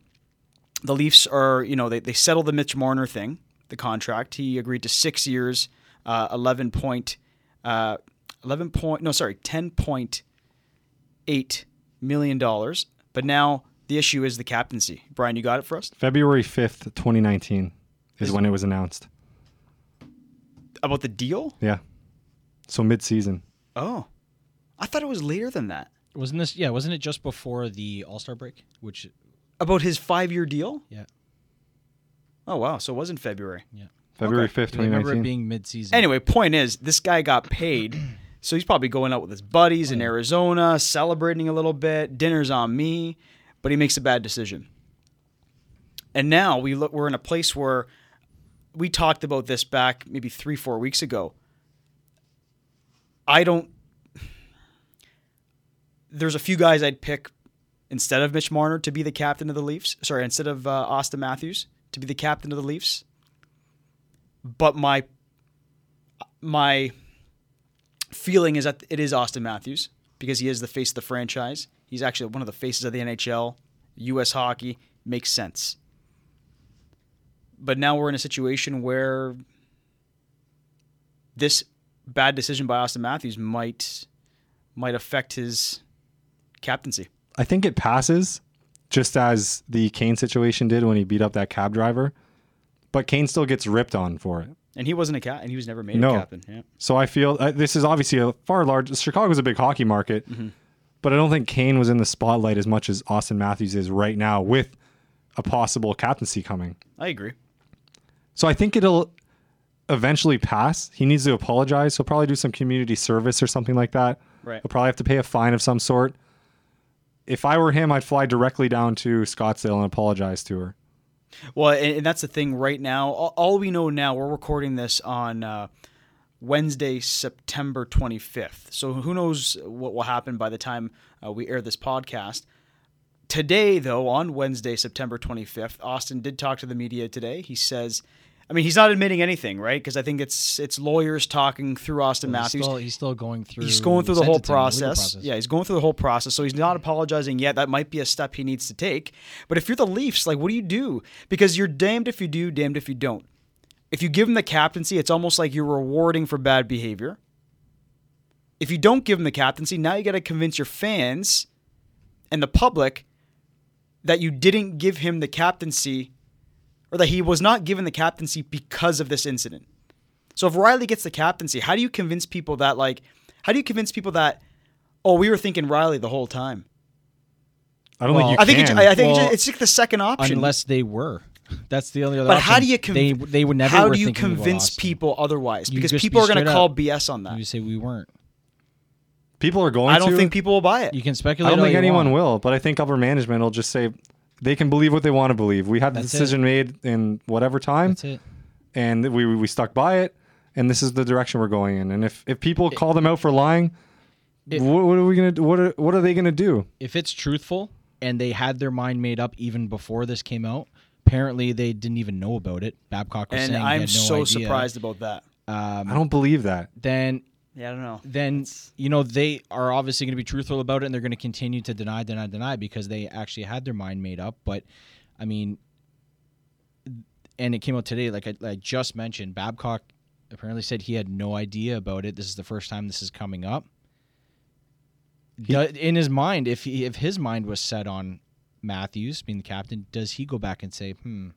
The Leafs are, you know, they, they settled the Mitch Marner thing, the contract. He agreed to six years, uh, eleven point, uh, eleven point, no, sorry, ten point eight million dollars. But now the issue is the captaincy. Brian, you got it for us February fifth, 2019, is when it was announced. about the deal. Yeah. So mid season. Oh, I thought it was later than that. Wasn't this? Yeah, wasn't it just before the All Star break? Which, About his five-year deal. yeah, Oh wow, so it was in February. yeah. February Okay. fifth, I remember it 2019. being mid season. Anyway, point is, this guy got paid, so he's probably going out with his buddies in Arizona, celebrating a little bit. Dinner's on me, but he makes a bad decision. And now we look, we're in a place where we talked about this back maybe three, four weeks ago. I don't. There's a few guys I'd pick instead of Mitch Marner to be the captain of the Leafs. Sorry, instead of uh, Auston Matthews to be the captain of the Leafs. But my my feeling is that it is Auston Matthews because he is the face of the franchise. He's actually one of the faces of the NHL, U.S. hockey. Makes sense. But now we're in a situation where this bad decision by Auston Matthews might might affect his captaincy. I think it passes, just as the Kane situation did when he beat up that cab driver. But Kane still gets ripped on for it. And he wasn't a cap, and he was never made No. a captain. Yeah. So I feel uh, this is obviously a far large. Chicago's a big hockey market, but I don't think Kane was in the spotlight as much as Auston Matthews is right now with a possible captaincy coming. I agree. So I think it'll eventually pass. He needs to apologize. He'll probably do some community service or something like that. Right. He'll probably have to pay a fine of some sort. If I were him, I'd fly directly down to Scottsdale and apologize to her. Well, and, and that's the thing right now. All, all we know now, we're recording this on uh, Wednesday, September 25th. So who knows what will happen by the time uh, we air this podcast. Today, though, on Wednesday, September 25th, Auston did talk to the media today. He says I mean, he's not admitting anything, right? Because I think it's it's lawyers talking through Auston He's Matthews. still, he's still going through. He's going through the whole legal process. Yeah, he's going through the whole process. So he's not apologizing yet. That might be a step he needs to take. But if you're the Leafs, like, what do you do? Because you're damned if you do, damned if you don't. If you give him the captaincy, it's almost like you're rewarding for bad behavior. If you don't give him the captaincy, now you got to convince your fans and the public that you didn't give him the captaincy or that he was not given the captaincy because of this incident. So if Rielly gets the captaincy, how do you convince people that like how do you convince people that oh we were thinking Rielly the whole time? I don't Well, think you I think can. it's, I think it's, Well, just, it's like the second option. Unless they were. That's the only other but option. how do you conv- they, they would never how were do you convince people otherwise? You Because people be are going to call. BS on that. You say we weren't. People are going I don't to. think people will buy it. You can speculate. I don't all think you anyone want. will, but I think upper management will just say they can believe what they want to believe. We had the That's it. decision made in whatever time, That's it. and we we stuck by it, and this is the direction we're going in. And if if people call them out for lying, It- what, what are we gonna do? What are what are they gonna do? If it's truthful and they had their mind made up even before this came out, apparently they didn't even know about it. Babcock was and saying he I'm had no so idea. surprised about that. Um, I don't believe that. then Yeah, I don't know. then you know they are obviously going to be truthful about it and they're going to continue to deny deny deny because they actually had their mind made up. But i mean and it came out today like I, I just mentioned babcock apparently said he had no idea about it. This is the first time this is coming up. Do- in his mind if he, if his mind was set on matthews being the captain does he go back and say hmm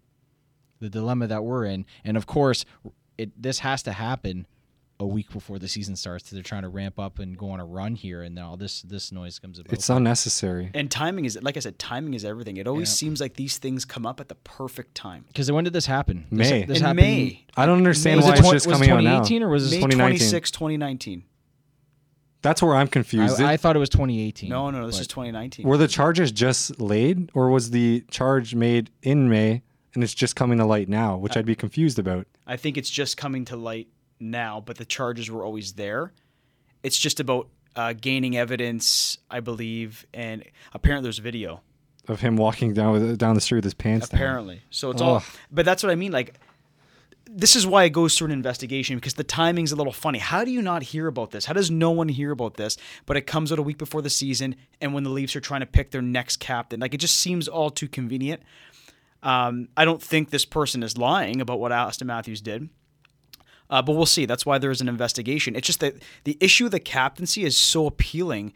the dilemma that we're in? And of course it this has to happen a week before the season starts. They're trying to ramp up and go on a run here, and now this this noise comes about. It's unnecessary. And timing is like I said, timing is everything. It always Yeah. seems like these things come up at the perfect time. because when did this happen? May. This, In happened, May. I don't understand Was why it, it's twen- just was it coming out now. 2018 or was it this? 2019. 26, 2019. That's where I'm confused. I, I thought it was 2018. No, no, this is 2019. Were the charges just laid, or was the charge made in May and it's just coming to light now, which I'd be confused about? I think it's just coming to light now, but the charges were always there. It's just about uh, gaining evidence, I believe, and apparently there's video. Of him walking down with, down the street with his pants down. Apparently, so it's all. But that's what I mean. Like, this is why it goes through an investigation because the timing's a little funny. How do you not hear about this? How does no one hear about this? But it comes out a week before the season, and when the Leafs are trying to pick their next captain, like it just seems all too convenient. Um, I don't think this person is lying about what Auston Matthews did. Uh, but we'll see. That's why there is an investigation. It's just that the issue of the captaincy is so appealing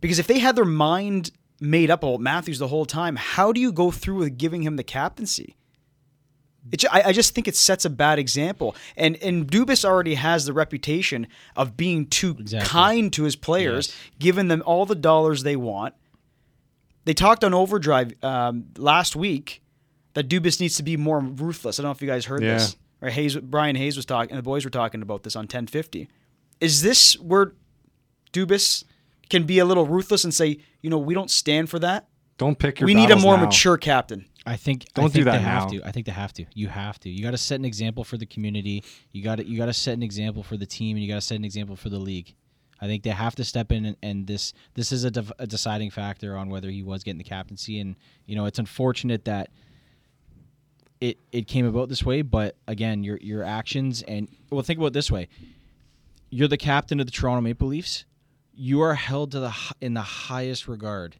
because if they had their mind made up about Matthews the whole time, how do you go through with giving him the captaincy? It, I, I just think it sets a bad example. And and Dubas already has the reputation of being too Exactly. kind to his players, Yes. giving them all the dollars they want. They talked on Overdrive um, last week that Dubas needs to be more ruthless. I don't know if you guys heard Yeah. this. Or Hayes, Brian Hayes was talking, and the boys were talking about this on 1050. Is this where Dubas can be a little ruthless and say, you know, we don't stand for that? Don't pick your we need a more now. mature captain. I think Don't do think that they have now. to. I think they have to. You have to. You got to set an example for the community. You got to you got to set an example for the team, and you got to set an example for the league. I think they have to step in, and, and this this is a, def- a deciding factor on whether he was getting the captaincy. And you know, it's unfortunate that it it came about this way. But again, your your actions and well, think about it this way: you're the captain of the Toronto Maple Leafs. You are held to the in the highest regard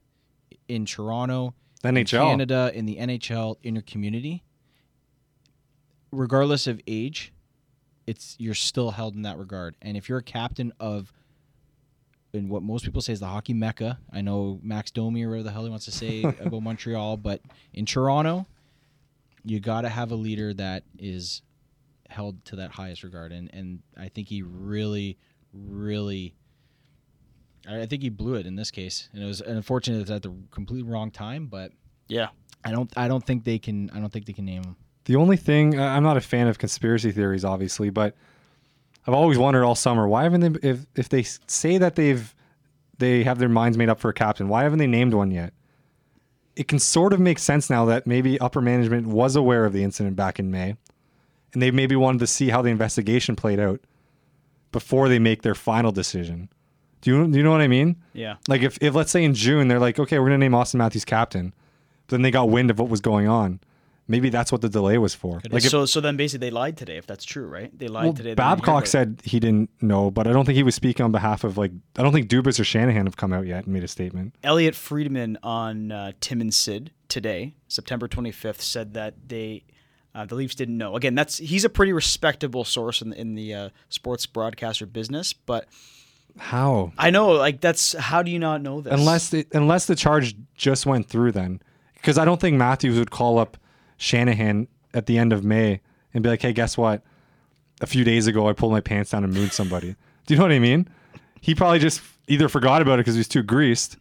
in Toronto, in NHL. Canada, in the NHL, in your community. Regardless of age, it's you're still held in that regard. And if you're a captain of in what most people say is the hockey mecca, I know Max Domi or whatever the hell he wants to say about Montreal, but in Toronto, you got to have a leader that is held to that highest regard. And and I think he really, really. I I think he blew it in this case, and it was unfortunate it's at the complete wrong time. But Yeah. I don't, I don't think they can, I don't think they can name him. The only thing I- I'm not a fan of conspiracy theories, obviously, but I've always wondered all summer why haven't they? If if they say that they've they have their minds made up for a captain, why haven't they named one yet? It can sort of make sense now that maybe upper management was aware of the incident back in May, and they maybe wanted to see how the investigation played out before they make their final decision. Do you do you know what I mean? Yeah. Like if, if let's say in June they're like, okay, we're gonna name Auston Matthews captain, but then they got wind of what was going on. Maybe that's what the delay was for. Like if, so so then basically they lied today. If that's true, right? They lied well, today. they didn't hear Babcock said he didn't know, but I don't think he was speaking on behalf of like I don't think Dubas or Shanahan have come out yet and made a statement. Elliotte Friedman on uh, Tim and Sid today, September 25th, said that they uh, the Leafs didn't know. Again, that's he's a pretty respectable source in, in the uh, sports broadcaster business, but How? I know like that's how do you not know this? Unless it, unless the charge just went through then, because I don't think Matthews would call up Shanahan at the end of May and be like, "Hey, guess what? A few days ago, I pulled my pants down and mooned somebody." Do you know what I mean? He probably just either forgot about it because he was too greased,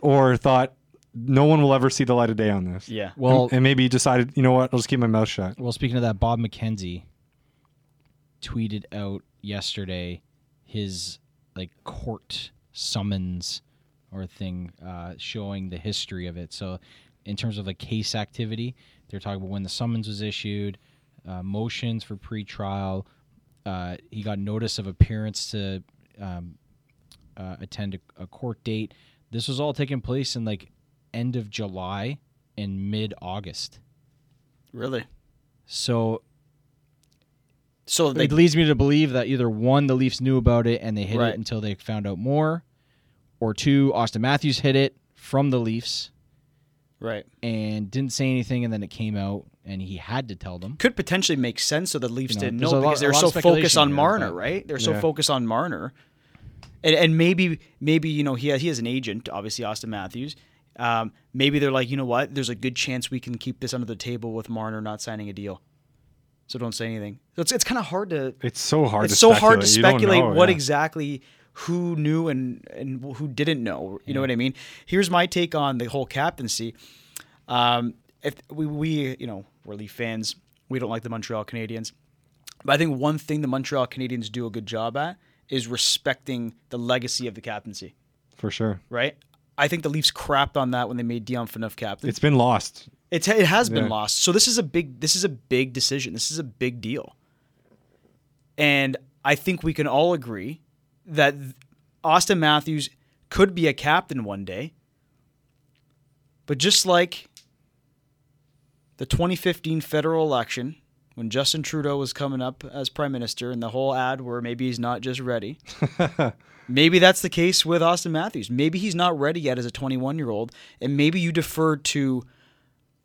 or thought no one will ever see the light of day on this. yeah. Well, and, and maybe he decided, you know what? I'll just keep my mouth shut. Well, speaking of that, Bob McKenzie tweeted out yesterday his like court summons or thing uh, showing the history of it. So, in terms of like case activity, they're talking about when the summons was issued, uh, motions for pretrial. Uh, he got notice of appearance to um, uh, attend a, a court date. This was all taking place in like end of July and mid August. Really? So So they it leads me to believe that either one, the Leafs knew about it and they hid Right. it until they found out more, or two, Auston Matthews hid it from the Leafs right and didn't say anything, and then it came out and he had to tell them. could potentially make sense so the Leafs You know, didn't know a lot- because they're so focused on here, Marner, but- right? They're so Yeah. focused on Marner, and, and maybe maybe you know he has, he has an agent, obviously Auston Matthews. Um, maybe they're like, you know what? There's a good chance we can keep this under the table with Marner not signing a deal, so don't say anything. So it's it's kind of hard to It's so hard. it's to so hard to speculate. Speculate know, what yeah. exactly who knew and and who didn't know. You know what I mean? Here's my take on the whole captaincy. Um, if we, we you know we're Leaf fans, we don't like the Montreal Canadiens, but I think one thing the Montreal Canadiens do a good job at is respecting the legacy of the captaincy. for sure. Right? I think the Leafs crapped on that when they made Dion Phaneuf captain. It's been lost. It's it has been lost. So this is a big this is a big decision. This is a big deal. And I think we can all agree that Auston Matthews could be a captain one day. But just like the 2015 federal election when Justin Trudeau was coming up as prime minister and the whole ad where maybe he's not just ready. Maybe that's the case with Auston Matthews. Maybe he's not ready yet as a 21 year old, and maybe you defer to,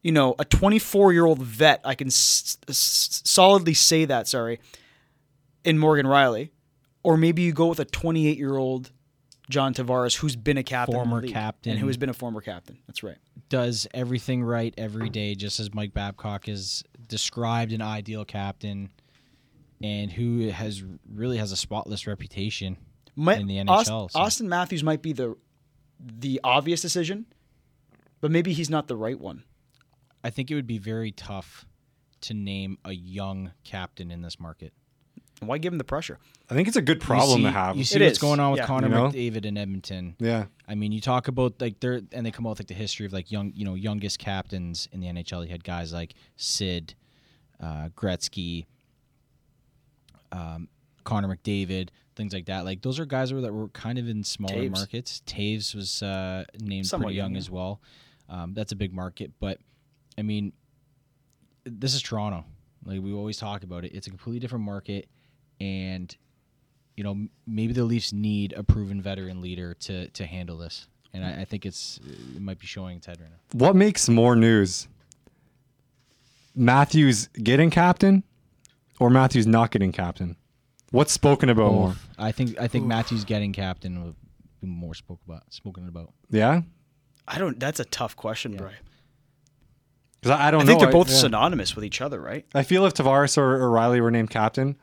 you know, a 24 year old vet. I can s- s- solidly say that. Sorry, in Morgan Rielly, or maybe you go with a 28 year old John Tavares who's been a captain, Former captain. and who has been a former captain. That's right. Does everything right every day, just as Mike Babcock is described an ideal captain, and who has really has a spotless reputation. Mi- In the NHL, so- Auston Matthews might be the the obvious decision, but maybe he's not the right one. I think it would be very tough to name a young captain in this market. Why give him the pressure? I think it's a good problem see- to have. You see It what's is, going on with yeah. Connor You know? McDavid in Edmonton. yeah. I mean, you talk about like they're and they come out with like the history of like young, you know, youngest captains in the NHL. You had guys like Sid, uh, Gretzky, um, Connor McDavid, things like that. Like those are guys that were, that were kind of in smaller Toews. markets. Toews was uh, named Somewhat pretty young, young, yeah. as well. Um, that's a big market, but I mean, this is Toronto. Like we always talk about it, it's a completely different market, and you know maybe the Leafs need a proven veteran leader to to handle this, and I, I think it's it might be showing its head right now. What makes more news? Matthews getting captain or Matthews not getting captain? What's spoken about more? I think I think Matthews getting captain will be more spoke about spoken about. Yeah? I don't. That's a tough question, Yeah. Brian. Because I, I don't I know. think they're both yeah. synonymous with each other, right? I feel if Tavares or, or Rielly were named captain,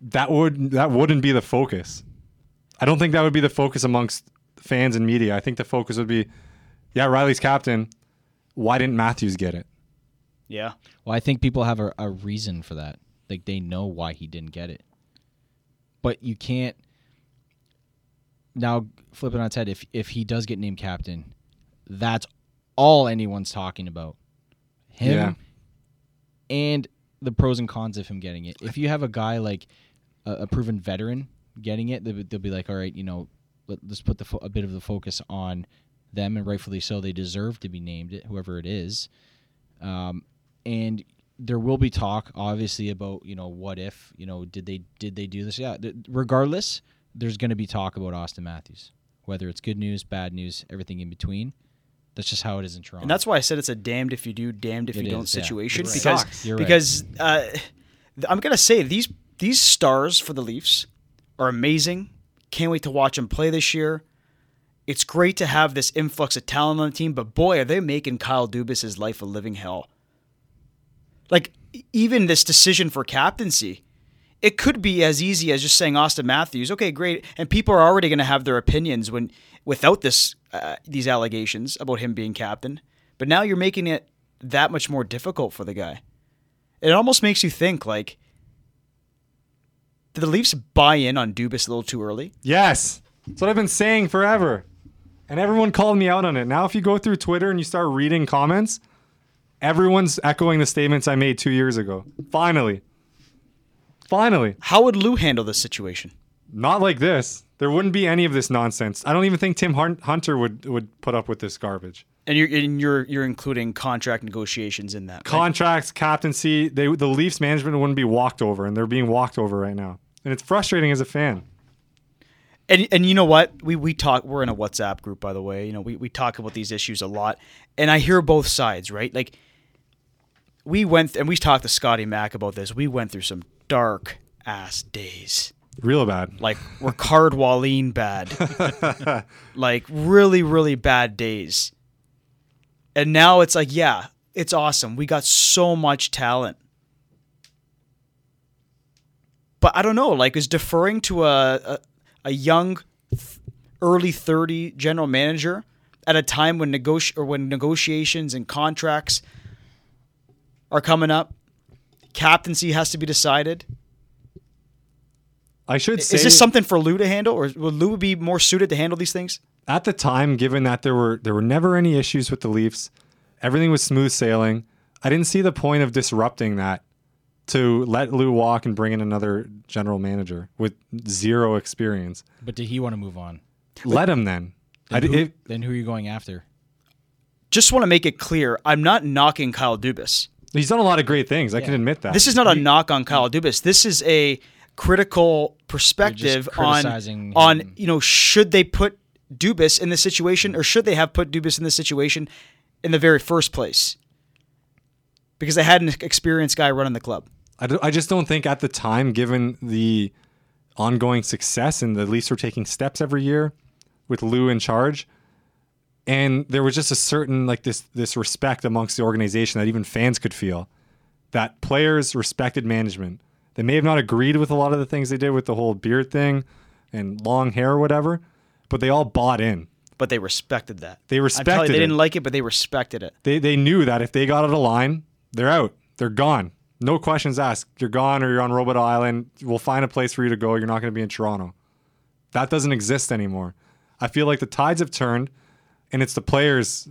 that would that wouldn't be the focus. I don't think that would be the focus amongst fans and media. I think the focus would be, yeah, Rielly's captain. Why didn't Matthews get it? Yeah. Well, I think people have a, a reason for that. Like they know why he didn't get it. But you can't now flip it on its head. If if he does get named captain, that's all anyone's talking about. Him Yeah. and the pros and cons of him getting it. If you have a guy like a, a proven veteran getting it, they'll, they'll be like, all right, you know, let, let's put the fo- a bit of the focus on them, and rightfully so. They deserve to be named it, whoever it is. Um, and there will be talk, obviously, about you know what if you know did they did they do this? Yeah. th- regardless, there's going to be talk about Auston Matthews, whether it's good news, bad news, everything in between. That's just how it is in Toronto. And that's why I said it's a damned if you do, damned if It you don't is, yeah. situation. Because right. because uh, I'm gonna say these these stars for the Leafs are amazing. Can't wait to watch them play this year. It's great to have this influx of talent on the team, but boy, are they making Kyle Dubas' life a living hell. Like even this decision for captaincy, it could be as easy as just saying Auston Matthews. Okay, great, and people are already going to have their opinions when without this uh, these allegations about him being captain. But now you're making it that much more difficult for the guy. It almost makes you think like, did the Leafs buy in on Dubas a little too early? Yes. That's what I've been saying forever. And everyone called me out on it. Now, if you go through Twitter and you start reading comments, everyone's echoing the statements I made two years ago. Finally. Finally. How would Lou handle this situation? Not like this. There wouldn't be any of this nonsense. I don't even think Tim Hunter would, would put up with this garbage. And you're and you're you're including contract negotiations in that. right? Contracts, captaincy, they the Leafs management wouldn't be walked over, and they're being walked over right now. And it's frustrating as a fan. And and you know what? We we talk we're in a WhatsApp group by the way. You know, we, we talk about these issues a lot. And I hear both sides, right? Like we went th- and we talked to Scotty Mack about this. We went through some dark ass days. Real bad. Like Rickard Wallin bad. like really, really bad days. And now it's like, yeah, it's awesome. We got so much talent. But I don't know, like is deferring to a a, a young early 30 general manager at a time when negoti- or when negotiations and contracts are coming up, captaincy has to be decided. I should say Is this something for Lou to handle, or would Lou be more suited to handle these things? at the time, given that there were there were never any issues with the Leafs, everything was smooth sailing. I didn't see the point of disrupting that to let Lou walk and bring in another general manager with zero experience. but did he want to move on? Let him then. Then d- who, it- then who are you going after? Just want to make it clear, I'm not knocking Kyle Dubas. He's done a lot of great things. I can admit that. This is not a knock on Kyle Dubas. This is a critical perspective on criticizing on you know should they put Dubas in this situation or should they have put Dubas in this situation in the very first place? Because they had an experienced guy running the club. I, do- I just don't think at the time, given the ongoing success and the Leafs were taking steps every year with Lou in charge, and there was just a certain like this this respect amongst the organization that even fans could feel that players respected management. They may have not agreed with a lot of the things they did with the whole beard thing and long hair or whatever, but they all bought in. But they respected that. They respected. You, they it. didn't like it, but they respected it. They they knew that if they got out of line, they're out. They're gone. No questions asked. You're gone or you're on Robidas Island. We'll find a place for you to go. You're not going to be in Toronto. That doesn't exist anymore. I feel like the tides have turned and it's the players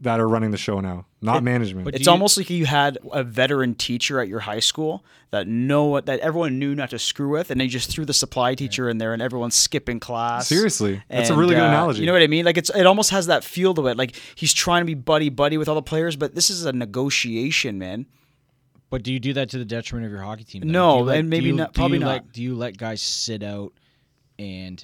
that are running the show now, not management. but- It's you- almost like you had a veteran teacher at your high school that know that everyone knew not to screw with, and they just threw the supply teacher in there, and everyone's skipping class. Seriously. That's a really good uh, analogy. You know what I mean? Like it's it almost has that feel to it. Like he's trying to be buddy buddy with all the players, but this is a negotiation, man. But do you do that to the detriment of your hockey team? though? No, let- and maybe you- not- probably not. Let, do you let guys sit out and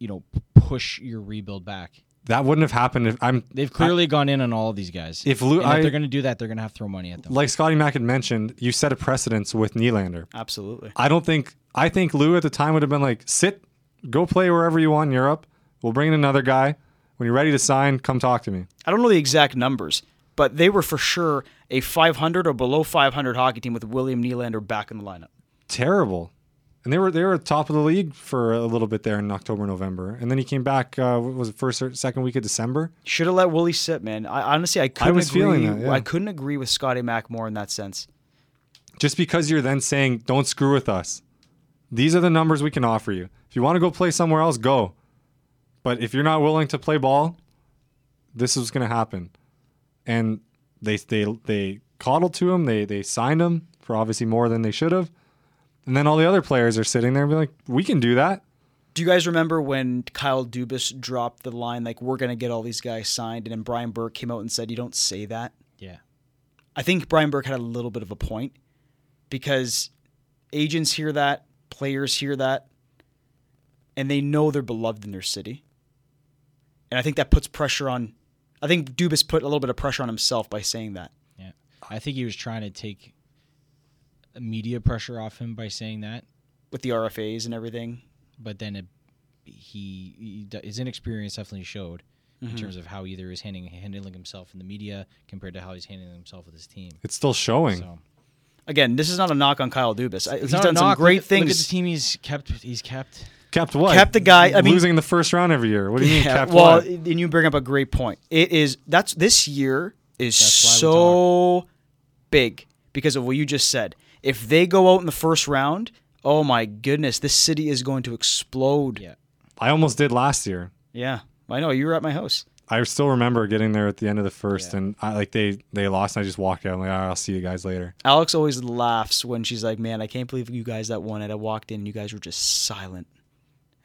you know p- push your rebuild back? That wouldn't have happened if I'm They've clearly gone in on all of these guys. If Lou- And if I- they're going to do that, they're going to have to throw money at them. like Scotty Mack had mentioned, you set a precedence with Nylander. Absolutely. I don't think I think Lou at the time would have been like, sit, go play wherever you want in Europe. We'll bring in another guy. When you're ready to sign, come talk to me. I don't know the exact numbers, but they were for sure a 500 or below 500 hockey team with William Nylander back in the lineup. terrible. And they were they were top of the league for a little bit there in October, November, and then he came back. Uh, was it first or second week of December? Should have let Willie sit, man. I honestly I couldn't I was agree. feeling that, yeah. I couldn't agree with Scotty Mack more in that sense. Just because you're then saying, "Don't screw with us." These are the numbers we can offer you. If you want to go play somewhere else, go. But if you're not willing to play ball, this is going to happen. And they they they coddled to him. They they signed him for obviously more than they should have. And then all the other players are sitting there and be like, "We can do that." Do you guys remember when Kyle Dubas dropped the line like we're gonna get all these guys signed, and then Brian Burke came out and said, "You don't say that." yeah. I think Brian Burke had a little bit of a point because agents hear that, players hear that, and they know they're beloved in their city. And I think that puts pressure on. I think Dubas put a little bit of pressure on himself by saying that. Yeah, I think he was trying to take media pressure off him by saying that, with the RFAs and everything. but then it, he, he his inexperience definitely showed in mm-hmm. terms of how either is handling handling himself in the media compared to how he's handling himself with his team. It's still showing. So Again, this is not a knock on Kyle Dubas. I- It's He's done some knock. great look, at- Look at the team he's kept. He's kept. Kept what? Kept the guy- I mean- losing in the first round every year. What do you mean? Yeah, kept well, what? and you bring up a great point. It is that's this year is That's why we so big because of what you just said. If they go out in the first round, oh my goodness, this city is going to explode. Yeah. I almost did last year. Yeah, I know. You were at my house. I still remember getting there at the end of the first, Yeah. and I like they they lost, and I just walked out. I'm like, "All right, I'll see you guys later. Alex always laughs when she's like, "Man, I can't believe you guys that won it." I walked in, and you guys were just silent,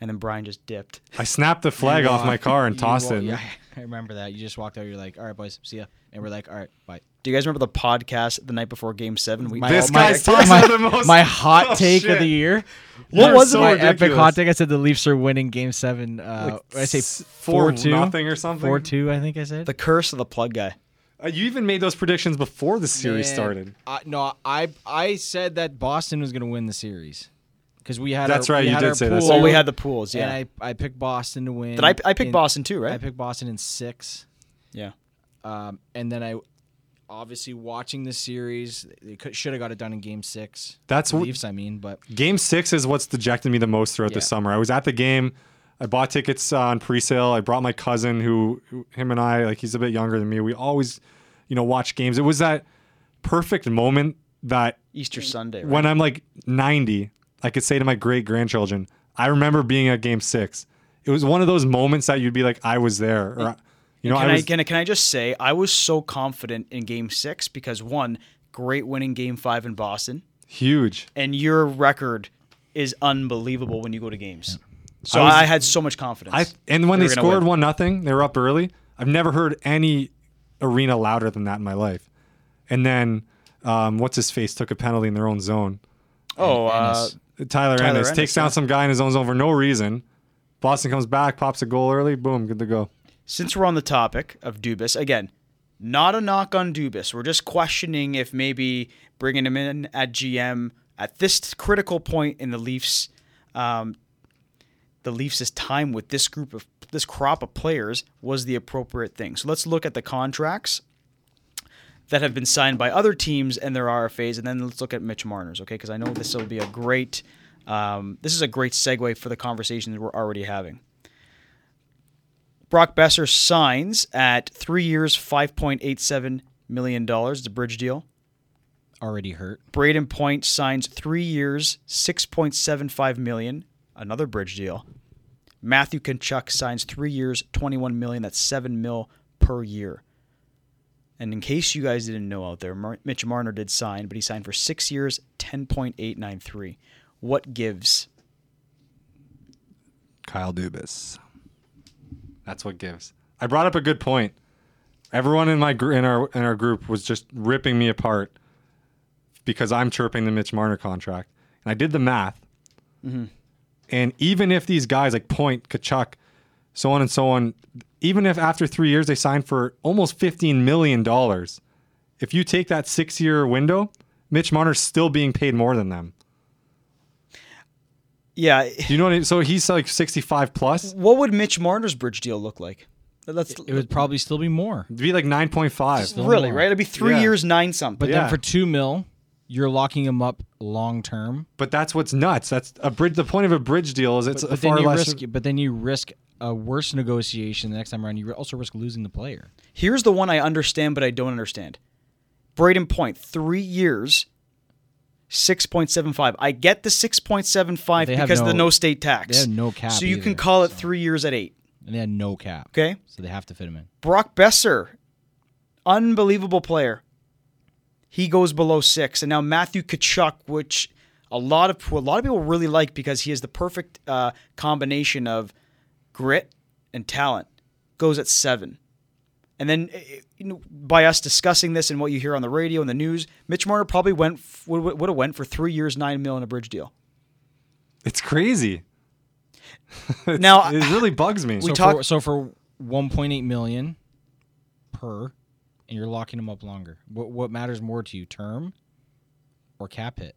and then Brian just dipped. I snapped the flag off my car and tossed wa- it. Yeah, I remember that. You just walked out. You're like, "All right, boys, see ya," and we're like, "All right, bye." Do you guys remember the podcast the night before Game Seven? We My- This my- guy's talking my, the most. my hot Oh, take shit. of the year. What You're was so my epic hot take. I said the Leafs are winning Game Seven. Uh, Like I say s- four four two, nothing or something. Four two. I think I said. the curse of the plug guy. Uh, you even made those predictions before the series Man, started. I, no, I I said that Boston was going to win the series because we had. That's our, right, we you had did our say that. pool, Well, we had the pools. Yeah. And I I picked Boston to win. Did I? I picked in- Boston too, right? I picked Boston in six. yeah. Um, and then I, obviously watching the series, they could, should have got it done in Game Six. That's what- Leafs. I mean, but Game six is what's dejected me the most throughout Yeah. the summer. I was at the game. I bought tickets uh, on pre-sale. I brought my cousin, who, who him and I like. He's a bit younger than me. We always, you know, watch games. It was that perfect moment that Easter Sunday. Right? when I'm like 90, I could say to my great grandchildren, I remember being at game six. It was one of those moments that you'd be like, I was there. Or, you know, can I was. can, I, can I just say I was so confident in Game Six because one great winning Game Five in Boston, huge. and your record is unbelievable when you go to games. So I was- I, had so much confidence. I and when They they, scored one nothing, they were up early. I've never heard any arena louder than that in my life. And then, um, what's his face took a penalty in their own zone. oh, uh. Tyler, Tyler Ennis Ennis, takes down yeah. some guy in his own zone for no reason. Boston comes back, pops a goal early, boom, good to go. since we're on the topic of Dubas again, not a knock on Dubas. We're just questioning if maybe bringing him in at GM at this critical point in the Leafs, um, the Leafs' time with this group of this crop of players was the appropriate thing. So let's look at the contracts that have been signed by other teams and their RFAs, and then let's look at Mitch Marner's. Okay, because I know this will be a great. Um, this is a great segue for the conversations we're already having. Brock Boeser signs at three years, five point eight seven million dollars. It's a bridge deal. already hurt. Brayden Point signs three years, six point seven five million. Another bridge deal. Matthew Tkachuk signs three years, twenty one million. That's seven mil per year. And in case you guys didn't know out there, Mar- Mitch Marner did sign, but he signed for six years, ten point eight nine three. What gives? Kyle Dubas. That's what gives. I brought up a good point. Everyone in my gr- in our in our group was just ripping me apart because I'm chirping the Mitch Marner contract, and I did the math. Mm-hmm. And even if these guys like Point, Tkachuk, so on and so on, even if after three years they sign for almost fifteen million dollars, if you take that six year window, Mitch Marner's still being paid more than them. Yeah. Do you know what I mean? So he's like sixty five plus. What would Mitch Marner's bridge deal look like? That's It would probably still be more. It'd be like nine point five. Really more. right. It'd be three Yeah. years, nine something. But Yeah. then for two mil, you're locking him up long term. But that's what's nuts. That's a bridge. The point of a bridge deal is it's But, a but then far you less. risk. But then you risk a worse negotiation the next time around. You also risk losing the player. Here's the one I understand, but I don't understand. Brayden Point, three years, six point seven five. I get the six point seven five They have because of the no- no state tax. they have no cap So you can either, call it so. three years at eight. And they had no cap. Okay. So they have to fit him in. Brock Boeser, unbelievable player. He goes below six, and now Matthew Tkachuk, which a lot of a lot of people really like because he has the perfect uh, combination of grit and talent, goes at seven. And then, eh, you know, by us discussing this and what you hear on the radio and the news, Mitch Marner probably went would, would have went for three years, nine mil in a bridge deal. It's crazy. It's- Now, it really bugs me. we so, talk- for, so for 1.8 million per, and you're locking him up longer. What what matters more to you, term or cap hit?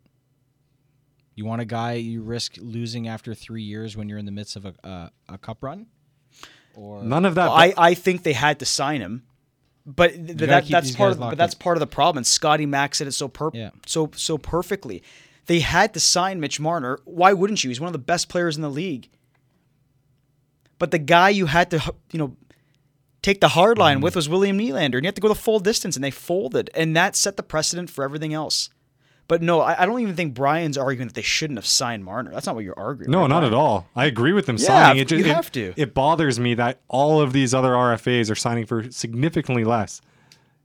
You want a guy you risk losing after three years when you're in the midst of a a, a cup run, or None of that. Well, I, I think they had to sign him, but th- that, that's part of but locked that's part of the problem. And Scotty Mack said it so per- Yeah. so so perfectly. They had to sign Mitch Marner. Why wouldn't you? He's one of the best players in the league. But the guy you had to you know take the hard line Mm-hmm. with was William Nylander, and you have to go the full distance, and they folded, and that set the precedent for everything else. But no, I, I don't even think Brian's arguing that they shouldn't have signed Marner. That's not what you're arguing. no, right, not Brian? at all. I agree with them Yeah, signing. you It, just, it- have to. It bothers me that all of these other RFAs are signing for significantly less,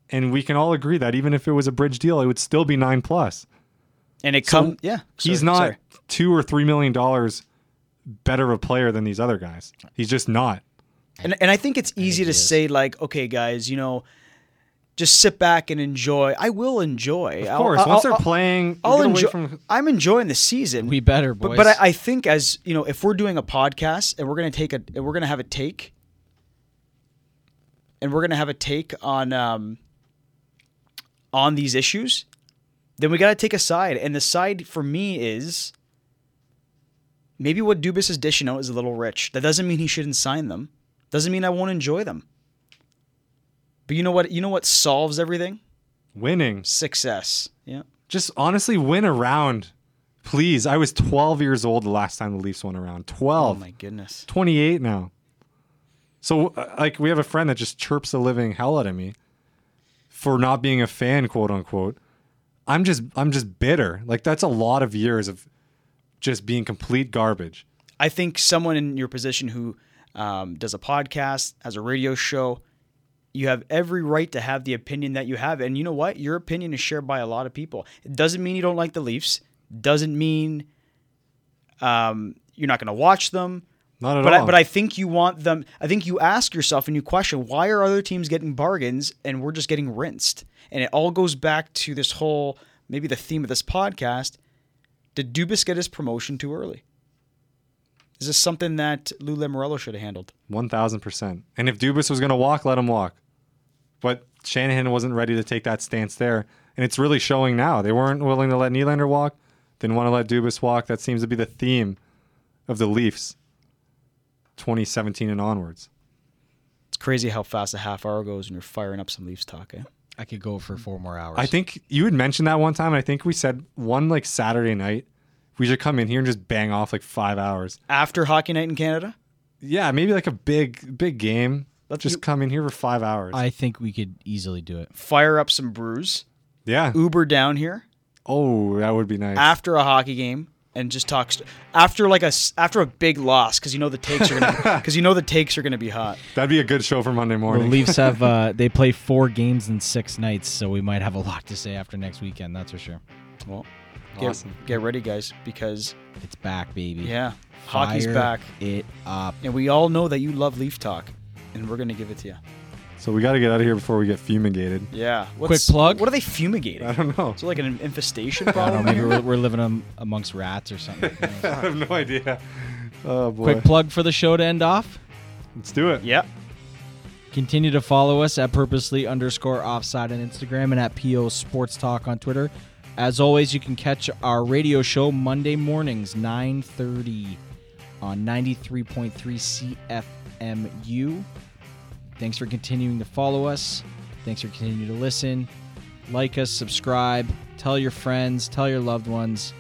and we can all agree that even if it was a bridge deal, it would still be nine plus. And it So comes, yeah. He's not sorry. two or three million dollars better of a player than these other guys. He's just not. And and I think it's easy to is. say like, okay, guys, you know, just sit back and enjoy. I will enjoy. Of course, once they're playing, I'll enjoy. From... I'm enjoying the season. we better but boys. but I, I think as you know, if we're doing a podcast and we're gonna take a and we're gonna have a take, and we're gonna have a take on um on these issues, then we got to take a side. And the side for me is maybe what Dubas is dishing out is a little rich. That doesn't mean he shouldn't sign them. Doesn't mean I won't enjoy them. But you know what? You know what solves everything? winning. Success. Yeah. Just honestly win around. Please. I was 12 years old the last time the Leafs won around. 12. Oh my goodness. 28 now. So, uh, like, we have a friend that just chirps the living hell out of me for not being a fan, quote unquote. I'm just, I'm just bitter. Like, that's a lot of years of just being complete garbage. I think someone in your position who um, does a podcast, has a radio show, you have every right to have the opinion that you have. And you know what? Your opinion is shared by a lot of people. It doesn't mean you don't like the Leafs. Doesn't mean um, you're not going to watch them. Not at But all. I, but I think you want them. I think you ask yourself and you question why are other teams getting bargains and we're just getting rinsed. And it all goes back to this whole maybe the theme of this podcast. Did Dubas get his promotion too early? Is this something that Lou Lamoriello should have handled? 1000%. And if Dubas was going to walk, let him walk. But Shanahan wasn't ready to take that stance there. And it's really showing now. They weren't willing to let Nylander walk, didn't want to let Dubas walk. That seems to be the theme of the Leafs 2017 and onwards. It's crazy how fast a half hour goes when you're firing up some Leafs talk. Eh? I could go for four more hours. I think you had mentioned that one time, and I think we said one like Saturday night, we should come in here and just bang off like five hours. After Hockey Night in Canada, Yeah, maybe like a big, big game. Let's just do- come in here for five hours. I think we could easily do it. fire up some brews, yeah. Uber down here Oh, that would be nice. after a hockey game, and just talk st- after like a s- after a big loss because you know the takes are gonna because you know the takes are gonna be hot. That'd be a good show for Monday The morning. Leafs have uh, they play four games in six nights, so we might have a lot to say after next weekend. That's for sure. Well, get, Awesome. get ready, guys, because It's back, baby. yeah, hockey's Fire back, It up. and we all know that you love Leaf talk, and we're gonna give it to you. So we got to get out of here before we get fumigated. Yeah. Quick plug? What are they fumigating? I don't know. Is it like an infestation I don't know. problem? Maybe we're, we're living am- amongst rats or something. Who knows? I have no idea. Oh boy. Quick plug for the show to end off. Let's do it. yeah. Continue to follow us at purposely underscore offside on Instagram and at PO Sports Talk on Twitter. As always, you can catch our radio show Monday mornings, 9.30 on 93.3 CFMU. Thanks for continuing to follow us. Thanks for continuing to listen. Like us, subscribe, tell your friends, tell your loved ones.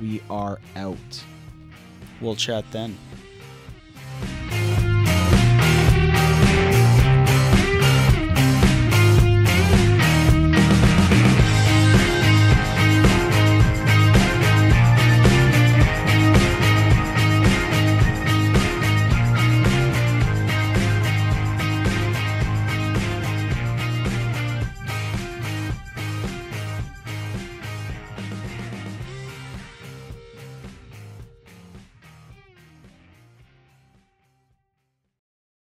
We are out. We'll chat then.